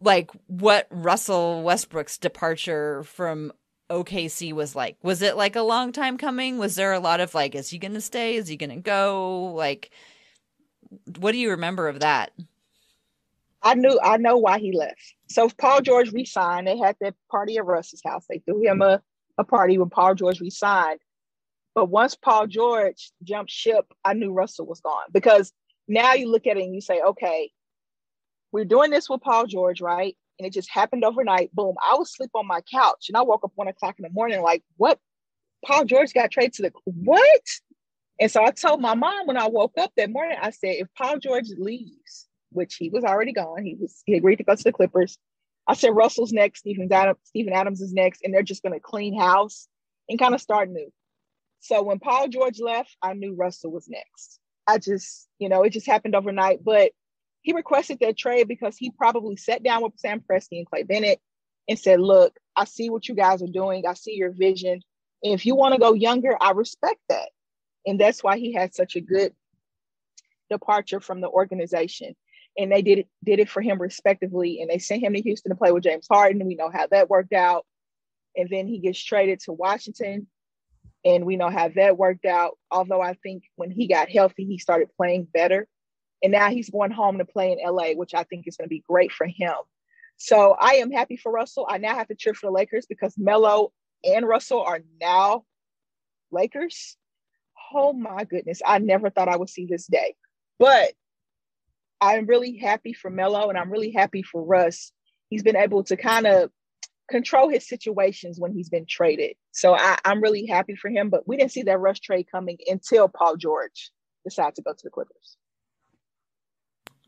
like what Russell Westbrook's departure from OKC was like. Was it like a long time coming? Was there a lot of like, is he going to stay? Is he going to go? Like, what do you remember of that? I knew I know why he left. So Paul George resigned. They had that party at Russ's house. They threw him a, a party when Paul George resigned. But once Paul George jumped ship, I knew Russell was gone because now you look at it and you say, okay, we're doing this with Paul George, right? And it just happened overnight. Boom. I was asleep on my couch and I woke up one o'clock in the morning, like, what? Paul George got traded to the what? And so I told my mom when I woke up that morning, I said, if Paul George leaves, which he was already gone, he was he agreed to go to the Clippers. I said Russell's next, Steven Adams, Steven Adams is next, and they're just gonna clean house and kind of start new. So when Paul George left, I knew Russell was next. I just, you know, it just happened overnight. But he requested that trade because he probably sat down with Sam Presti and Clay Bennett and said, Look, I see what you guys are doing. I see your vision. And if you want to go younger, I respect that. And that's why he had such a good departure from the organization. And they did it, did it for him respectively. And they sent him to Houston to play with James Harden. We know how that worked out. And then he gets traded to Washington and we know how that worked out. Although I think when he got healthy, he started playing better. And now he's going home to play in LA, which I think is going to be great for him. So I am happy for Russell. I now have to cheer for the Lakers because Melo and Russell are now Lakers. Oh my goodness. I never thought I would see this day. But I'm really happy for Melo and I'm really happy for Russ. He's been able to kind of control his situations when he's been traded. So I, am really happy for him. But we didn't see that Russ trade coming until Paul George decided to go to the Clippers.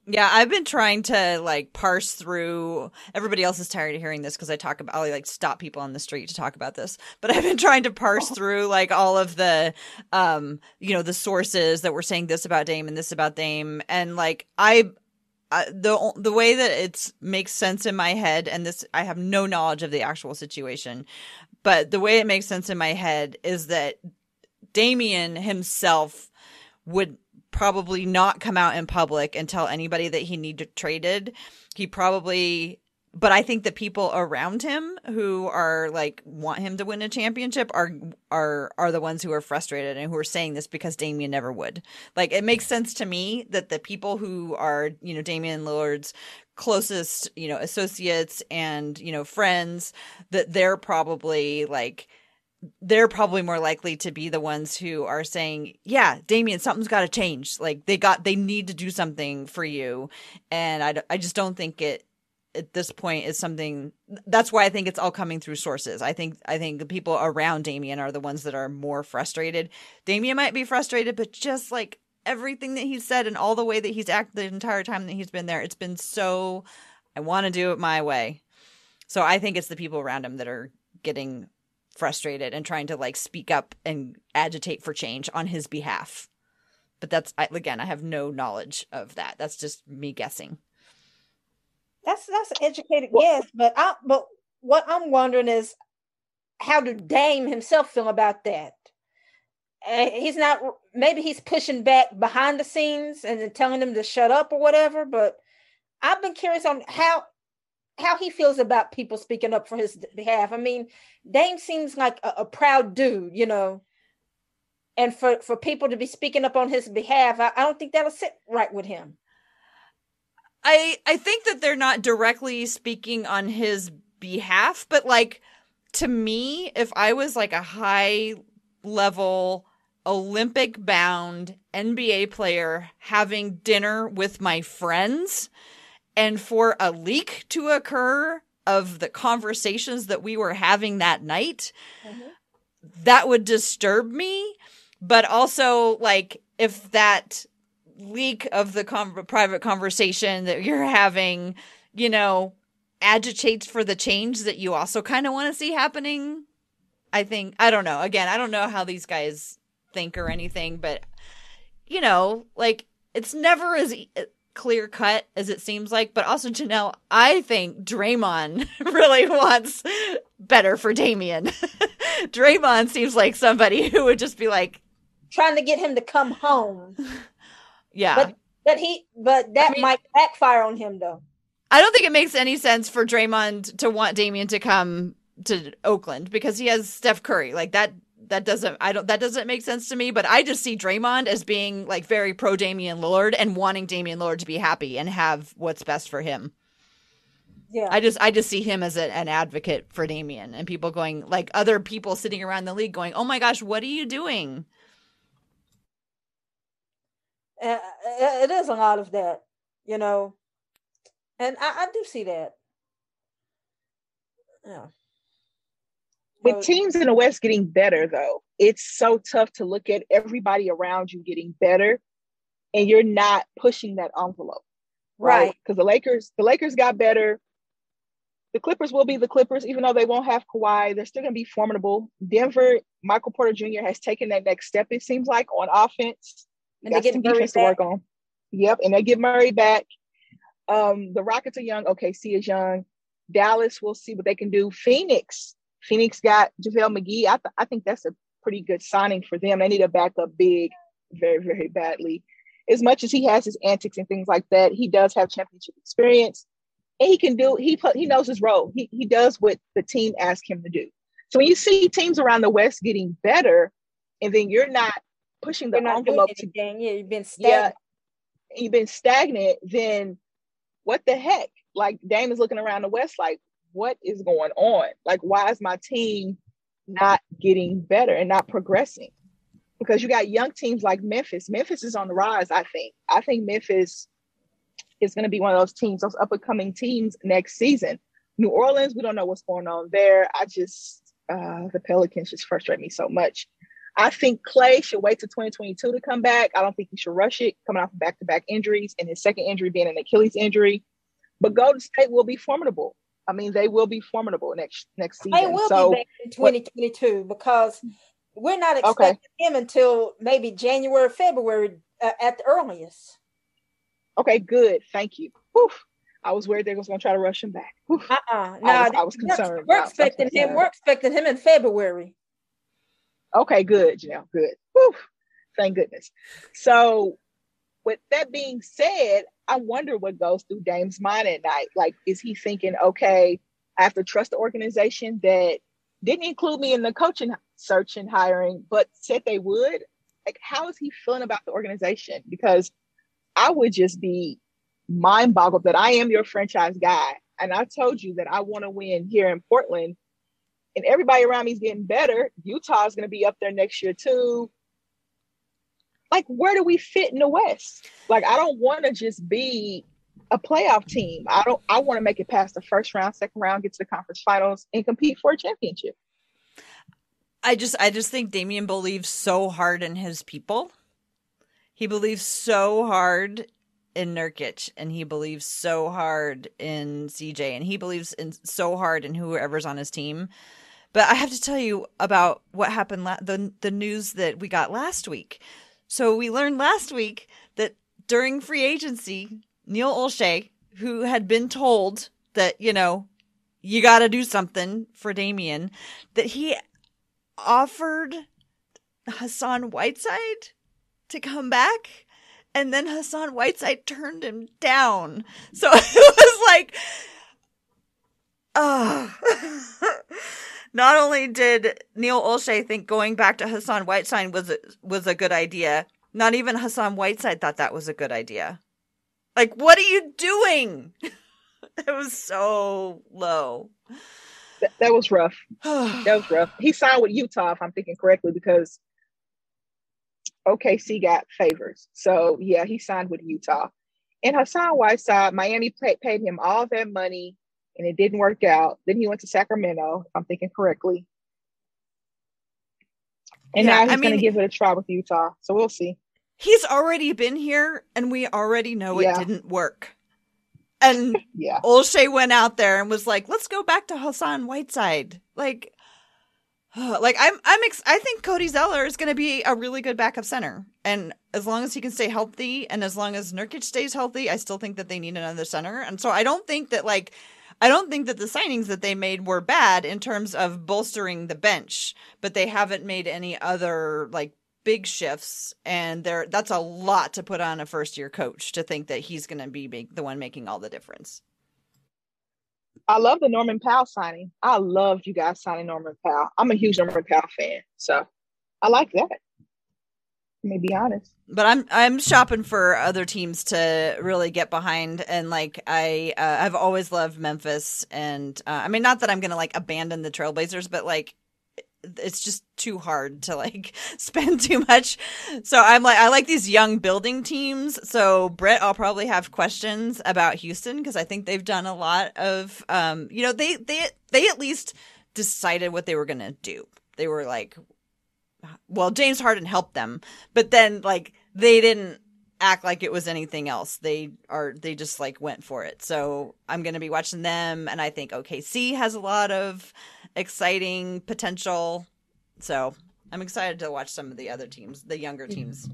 Yeah, I've been trying to like parse through. Everybody else is tired of hearing this because I talk about. I like stop people on the street to talk about this, but I've been trying to parse oh. through like all of the, um, you know, the sources that were saying this about Dame and this about Dame, and like I the the way that it makes sense in my head, and this I have no knowledge of the actual situation, but the way it makes sense in my head is that Damian himself would probably not come out in public and tell anybody that he needed traded. He probably but I think the people around him who are like want him to win a championship are are are the ones who are frustrated and who are saying this because Damian never would. Like it makes sense to me that the people who are, you know, Damian Lillard's closest, you know, associates and, you know, friends that they're probably like they're probably more likely to be the ones who are saying, "Yeah, Damian, something's got to change. Like they got, they need to do something for you." And I, I just don't think it at this point is something. That's why I think it's all coming through sources. I think, I think the people around Damian are the ones that are more frustrated. Damian might be frustrated, but just like everything that he's said and all the way that he's acted the entire time that he's been there, it's been so. I want to do it my way. So I think it's the people around him that are getting frustrated and trying to like speak up and agitate for change on his behalf. But that's I, again, I have no knowledge of that. That's just me guessing. That's that's an educated well, guess, but I but what I'm wondering is how do Dame himself feel about that? Uh, he's not maybe he's pushing back behind the scenes and then telling them to shut up or whatever, but I've been curious on how how he feels about people speaking up for his behalf. I mean, Dame seems like a, a proud dude, you know. And for, for people to be speaking up on his behalf, I, I don't think that'll sit right with him. I I think that they're not directly speaking on his behalf, but like to me, if I was like a high level Olympic bound NBA player having dinner with my friends, and for a leak to occur of the conversations that we were having that night, mm-hmm. that would disturb me. But also, like, if that leak of the private conversation that you're having, you know, agitates for the change that you also kind of want to see happening, I think, I don't know. Again, I don't know how these guys think or anything, but, you know, like, it's never as clear cut as it seems like, but also Janelle, I think Draymond really wants better for Damian. Draymond seems like somebody who would just be like trying to get him to come home. Yeah. But but he but that I mean, might backfire on him though. I don't think it makes any sense for Draymond to want Damian to come to Oakland because he has Steph Curry. Like that that doesn't I don't that doesn't make sense to me. But I just see Draymond as being like very pro Damian Lillard and wanting Damian Lillard to be happy and have what's best for him. Yeah. I just I just see him as a, an advocate for Damian and people going like other people sitting around the league going, "Oh my gosh, what are you doing?" Uh, it is a lot of that, you know, and I, I do see that. Yeah with teams in the West getting better, though, it's so tough to look at everybody around you getting better, and you're not pushing that envelope, right? Because right? the Lakers, the Lakers got better. The Clippers will be the Clippers, even though they won't have Kawhi. They're still going to be formidable. Denver, Michael Porter Jr. has taken that next step. It seems like on offense, and they get some defense to work on. Yep, and they get Murray back. Um, the Rockets are young. OKC is young. Dallas, we'll see what they can do. Phoenix, Phoenix got JaVale McGee. I, th- I think that's a pretty good signing for them. They need a backup big very, very badly. As much as he has his antics and things like that, he does have championship experience. And he can do, he he knows his role. He, he does what the team asks him to do. So when you see teams around the West getting better, and then you're not pushing the envelope to yeah, you've been stagnant. Yeah, you've been stagnant, then what the heck? Like Dame is looking around the West like, what is going on? Like, why is my team not getting better and not progressing? Because you got young teams like Memphis. Memphis is on the rise, I think. I think Memphis is going to be one of those teams, those up and coming teams next season. New Orleans, we don't know what's going on there. I just, uh, the Pelicans just frustrate me so much. I think Klay should wait to 2022 to come back. I don't think he should rush it, coming off back to back injuries and his second injury being an Achilles injury. But Golden State will be formidable. I mean, they will be formidable next next season. They will so, be back in 2022 what, because we're not expecting okay. him until maybe January, February uh, at the earliest. Okay, good. Thank you. Whew. I was worried they was going to try to rush him back. Uh uh No, I was, I was concerned. We're, expecting him. We're expecting him in February. Okay, good. You know, good. Whew. Thank goodness. So, with that being said, I wonder what goes through Dame's mind at night. Like, is he thinking, okay, I have to trust the organization that didn't include me in the coaching search and hiring, but said they would? Like, how is he feeling about the organization? Because I would just be mind boggled that I am your franchise guy. And I told you that I want to win here in Portland. and everybody around me is getting better. Utah is going to be up there next year too. Like, where do we fit in the West? Like, I don't want to just be a playoff team. I don't. I want to make it past the first round, second round, get to the conference finals, and compete for a championship. I just, I just think Damian believes so hard in his people. He believes so hard in Nurkic and he believes so hard in CJ and he believes in so hard in whoever's on his team. But I have to tell you about what happened la- the the news that we got last week. So we learned last week that during free agency, Neil Olshey, who had been told that, you know, you got to do something for Damian, that he offered Hassan Whiteside to come back and then Hassan Whiteside turned him down. So it was like, ah. Not only did Neil Olshey think going back to Hassan Whiteside was a, was a good idea, not even Hassan Whiteside thought that was a good idea. Like, what are you doing? it was so low. That, that was rough. that was rough. He signed with Utah, if I'm thinking correctly, because OKC got Favors. So yeah, he signed with Utah. And Hassan Whiteside, Miami paid, paid him all that money and it didn't work out. Then he went to Sacramento, if I'm thinking correctly. And yeah, now he's I mean, going to give it a try with Utah. So we'll see. He's already been here and we already know yeah. it didn't work. And yeah. Olshey went out there and was like, let's go back to Hassan Whiteside. Like, like I'm I'm ex- I think Cody Zeller is going to be a really good backup center, and as long as he can stay healthy, and as long as Nurkic stays healthy, I still think that they need another center. And so I don't think that like I don't think that the signings that they made were bad in terms of bolstering the bench, but they haven't made any other like big shifts, and there that's a lot to put on a first year coach to think that he's going to be the one making all the difference. I love the Norman Powell signing. I loved you guys signing Norman Powell. I'm a huge Norman Powell fan, so I like that. Me be honest. But I'm I'm shopping for other teams to really get behind, and like I uh, I've always loved Memphis, and uh, I mean not that I'm gonna like abandon the Trailblazers, but like it's just too hard to like spend too much. So I'm like, I like these young building teams. So Brett, I'll probably have questions about Houston because I think they've done a lot of, um, you know, they they they at least decided what they were gonna do. They were like, well, James Harden helped them, but then like they didn't act like it was anything else. They are they just like went for it. So I'm going to be watching them and I think OKC has a lot of exciting potential. So I'm excited to watch some of the other teams, the younger teams.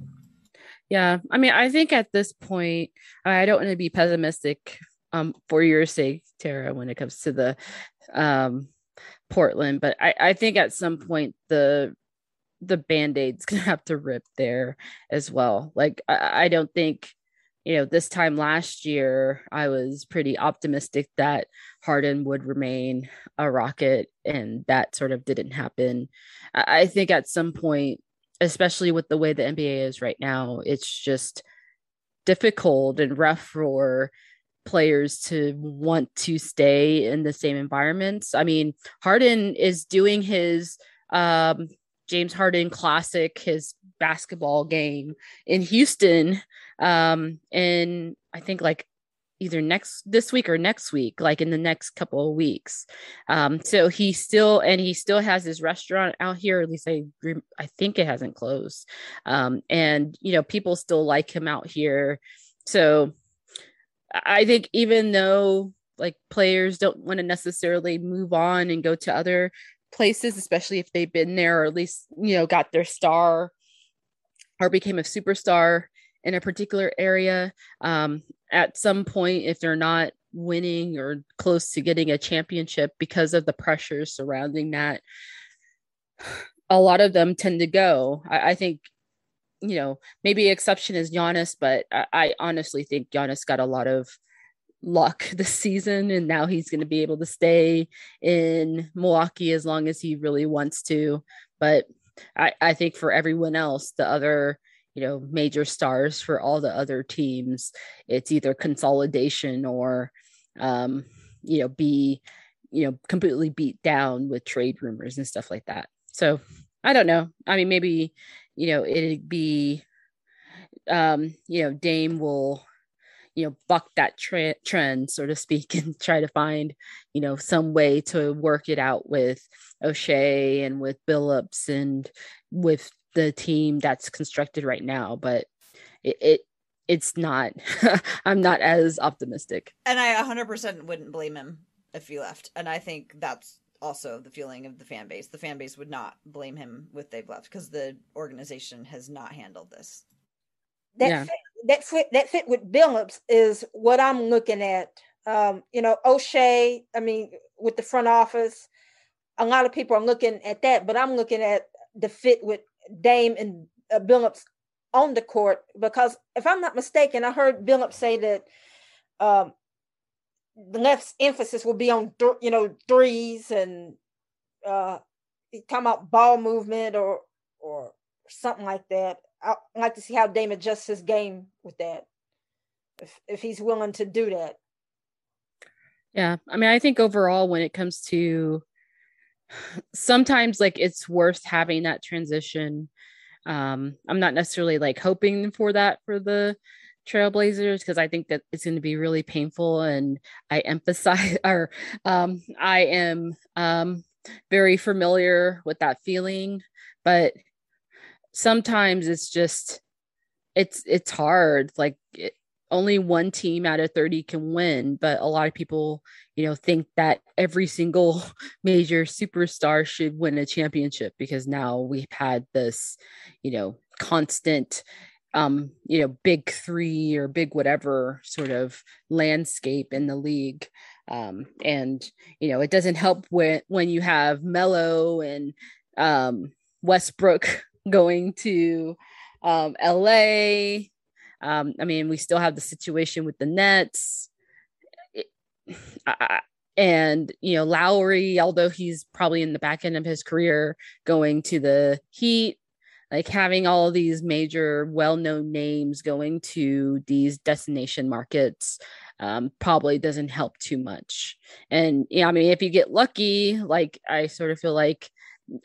Yeah, I mean, I think at this point, I don't want to be pessimistic um, for your sake, Tara, when it comes to the um, Portland, but I, I think at some point the the band-aid's gonna have to rip there as well. Like I, I don't think you know, this time last year, I was pretty optimistic that Harden would remain a Rocket, and that sort of didn't happen. I think at some point, especially with the way the NBA is right now, it's just difficult and rough for players to want to stay in the same environments. I mean, Harden is doing his um, James Harden classic, his basketball game in Houston um in I think like either next this week or next week like in the next couple of weeks. Um so he still and he still has his restaurant out here at least i i think it hasn't closed. Um and you know people still like him out here. So i think even though like players don't want to necessarily move on and go to other places especially if they've been there or at least you know got their star or became a superstar in a particular area. Um, at some point if they're not winning or close to getting a championship because of the pressures surrounding that a lot of them tend to go. I, I think you know maybe exception is Giannis but I, I honestly think Giannis got a lot of luck this season and now he's going to be able to stay in Milwaukee as long as he really wants to. But I, I think for everyone else the other you know major stars for all the other teams it's either consolidation or um you know be you know completely beat down with trade rumors and stuff like that. So i don't know. I mean maybe you know it'd be um you know dame will you know buck that tra- trend so to speak and try to find you know some way to work it out with Olshey and with Billups and with the team that's constructed right now but it, it it's not i'm not as optimistic. And i 100% wouldn't blame him if he left and i think that's also the feeling of the fan base. The fan base would not blame him with they've left because the organization has not handled this. That yeah. That fit that fit with Billups is what I'm looking at. Um, you know, Olshey. I mean, with the front office, a lot of people are looking at that, but I'm looking at the fit with Dame and uh, Billups on the court because if I'm not mistaken, I heard Billups say that um, the left's emphasis will be on th- you know threes and uh, talking about ball movement or or something like that. I like to see how Dame adjusts his game with that, if if he's willing to do that. Yeah, I mean, I think overall, when it comes to sometimes like it's worth having that transition. Um, I'm not necessarily like hoping for that for the Trailblazers because I think that it's going to be really painful, and I emphasize or um, I am um, very familiar with that feeling, but sometimes it's just it's it's hard. Like it, only one team out of 30 can win but a lot of people you know think that every single major superstar should win a championship because now we've had this you know constant um you know big 3 or big whatever sort of landscape in the league. Um and you know it doesn't help when when you have Melo and um Westbrook going to um, LA. Um, I mean, we still have the situation with the Nets. It, I, and you know Lowry, although he's probably in the back end of his career, going to the Heat, like having all these major, well-known names going to these destination markets, um, probably doesn't help too much. And yeah, I mean, if you get lucky, like I sort of feel like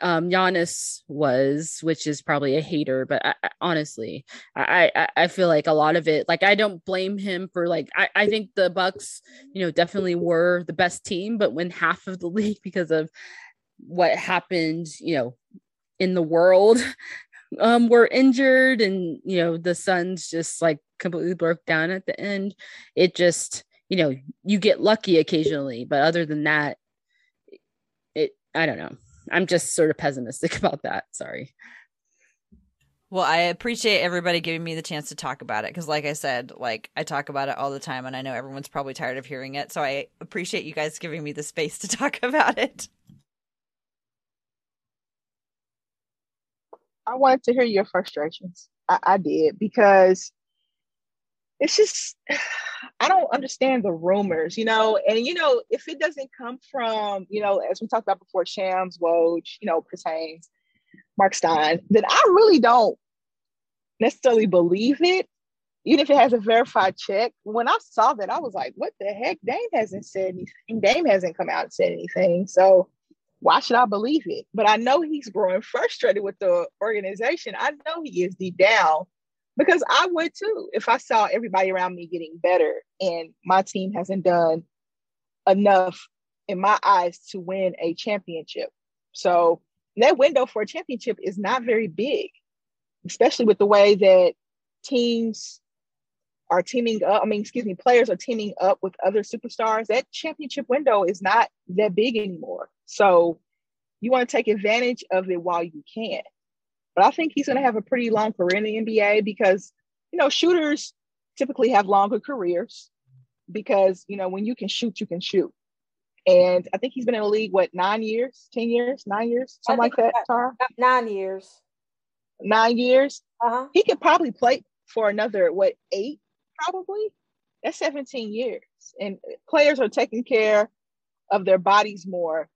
um Giannis was, which is probably a hater, but I, I, honestly, I, I feel like a lot of it, like I don't blame him for like I, I think the Bucks, you know, definitely were the best team, but when half of the league because of what happened, you know, in the world, um, were injured, and you know the Suns just like completely broke down at the end. It just, you know, you get lucky occasionally, but other than that, it I don't know. I'm just sort of pessimistic about that. Sorry. Well, I appreciate everybody giving me the chance to talk about it because, like I said, like I talk about it all the time, and I know everyone's probably tired of hearing it. So I appreciate you guys giving me the space to talk about it. I wanted to hear your frustrations. I, I did because it's just I don't understand the rumors, you know, and you know, if it doesn't come from, you know, as we talked about before, Shams, Woj, you know, Chris Haynes, Mark Stein, then I really don't necessarily believe it, even if it has a verified check. When I saw that, I was like, what the heck? Dame hasn't said anything. Dame hasn't come out and said anything. So why should I believe it? But I know he's growing frustrated with the organization. I know he is deep down because I would too if I saw everybody around me getting better and my team hasn't done enough in my eyes to win a championship. So that window for a championship is not very big, especially with the way that teams are teaming up. I mean, excuse me, players are teaming up with other superstars. That championship window is not that big anymore. So you want to take advantage of it while you can. But I think he's going to have a pretty long career in the NBA because, you know, shooters typically have longer careers because, you know, when you can shoot, you can shoot. And I think he's been in the league, what, nine years, 10 years, nine years, something like that, Tara? Nine years. Nine years? Uh-huh. He could probably play for another, what, eight, probably? That's 17 years. And players are taking care of their bodies more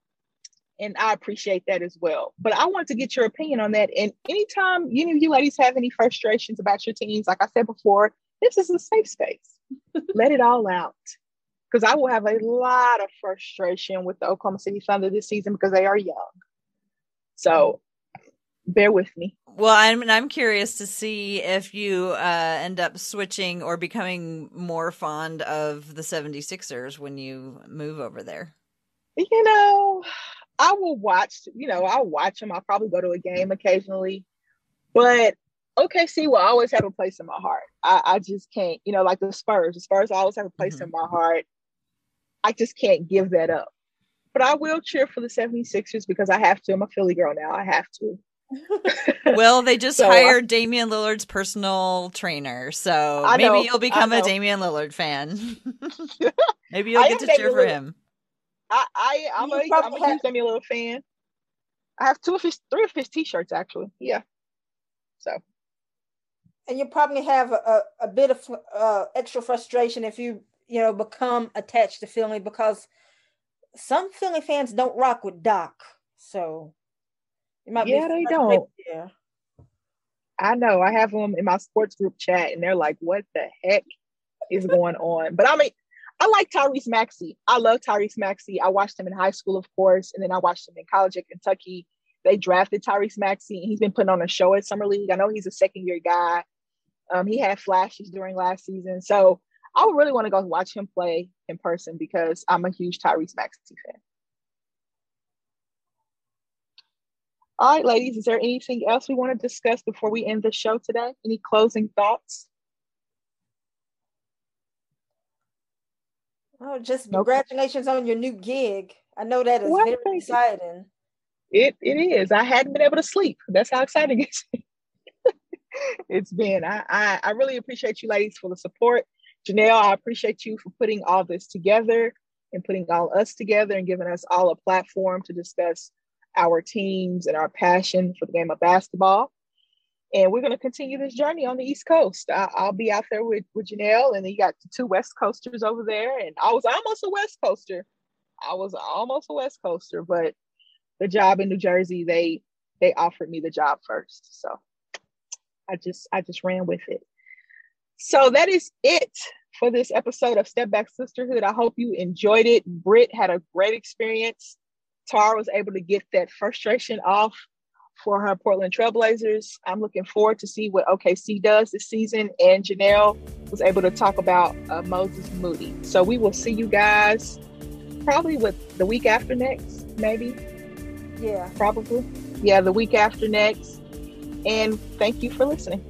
and I appreciate that as well. But I want to get your opinion on that. And anytime any of you ladies have any frustrations about your teams, like I said before, this is a safe space. Let it all out. because I will have a lot of frustration with the Oklahoma City Thunder this season because they are young. So bear with me. Well, I'm I'm curious to see if you uh, end up switching or becoming more fond of the 76ers when you move over there. You know, I will watch, you know, I'll watch them. I'll probably go to a game occasionally. But OKC will always have a place in my heart. I, I just can't, you know, like the Spurs. The Spurs always have a place mm-hmm. in my heart. I just can't give that up. But I will cheer for the 76ers because I have to. I'm a Philly girl now. I have to. well, they just so, hired Damian Lillard's personal trainer, so maybe know, you'll become a Damian Lillard fan. maybe you'll get to cheer for him. I, I I'm a, I'm a huge Damian Lillard fan. I have two of his, three of his t-shirts actually. Yeah. So. And you probably have a, a, a bit of uh, extra frustration if you you know become attached to Philly because some Philly fans don't rock with Doc. So yeah, they don't. Yeah. I know. I have them in my sports group chat, and they're like, "What the heck is going on?" But I mean, I like Tyrese Maxey. I love Tyrese Maxey. I watched him in high school, of course, and then I watched him in college at Kentucky. They drafted Tyrese Maxey, and he's been putting on a show at Summer League. I know he's a second year guy. Um, he had flashes during last season, so I would really want to go watch him play in person because I'm a huge Tyrese Maxey fan. All right, ladies, is there anything else we want to discuss before we end the show today? Any closing thoughts? Oh, just congratulations on your new gig. I know that is well, very exciting. It it is. I hadn't been able to sleep. That's how exciting it's it's been. I, I I really appreciate you ladies for the support. Janelle, I appreciate you for putting all this together and putting all us together and giving us all a platform to discuss our teams and our passion for the game of basketball. And we're going to continue this journey on the East Coast. I, will be out there with, with Janelle, and then you got two West Coasters over there. And I was almost a West Coaster. I was almost a West Coaster, but the job in New Jersey, they they offered me the job first. So I just I just ran with it. So that is it for this episode of Step Back Sisterhood. I hope you enjoyed it. Britt had a great experience. Tara was able to get that frustration off for her Portland Trailblazers. I'm looking forward to see what OKC does this season. And Janelle was able to talk about uh, Moses Moody. So we will see you guys probably with the week after next, maybe. Yeah. Probably. Yeah, the week after next. And thank you for listening.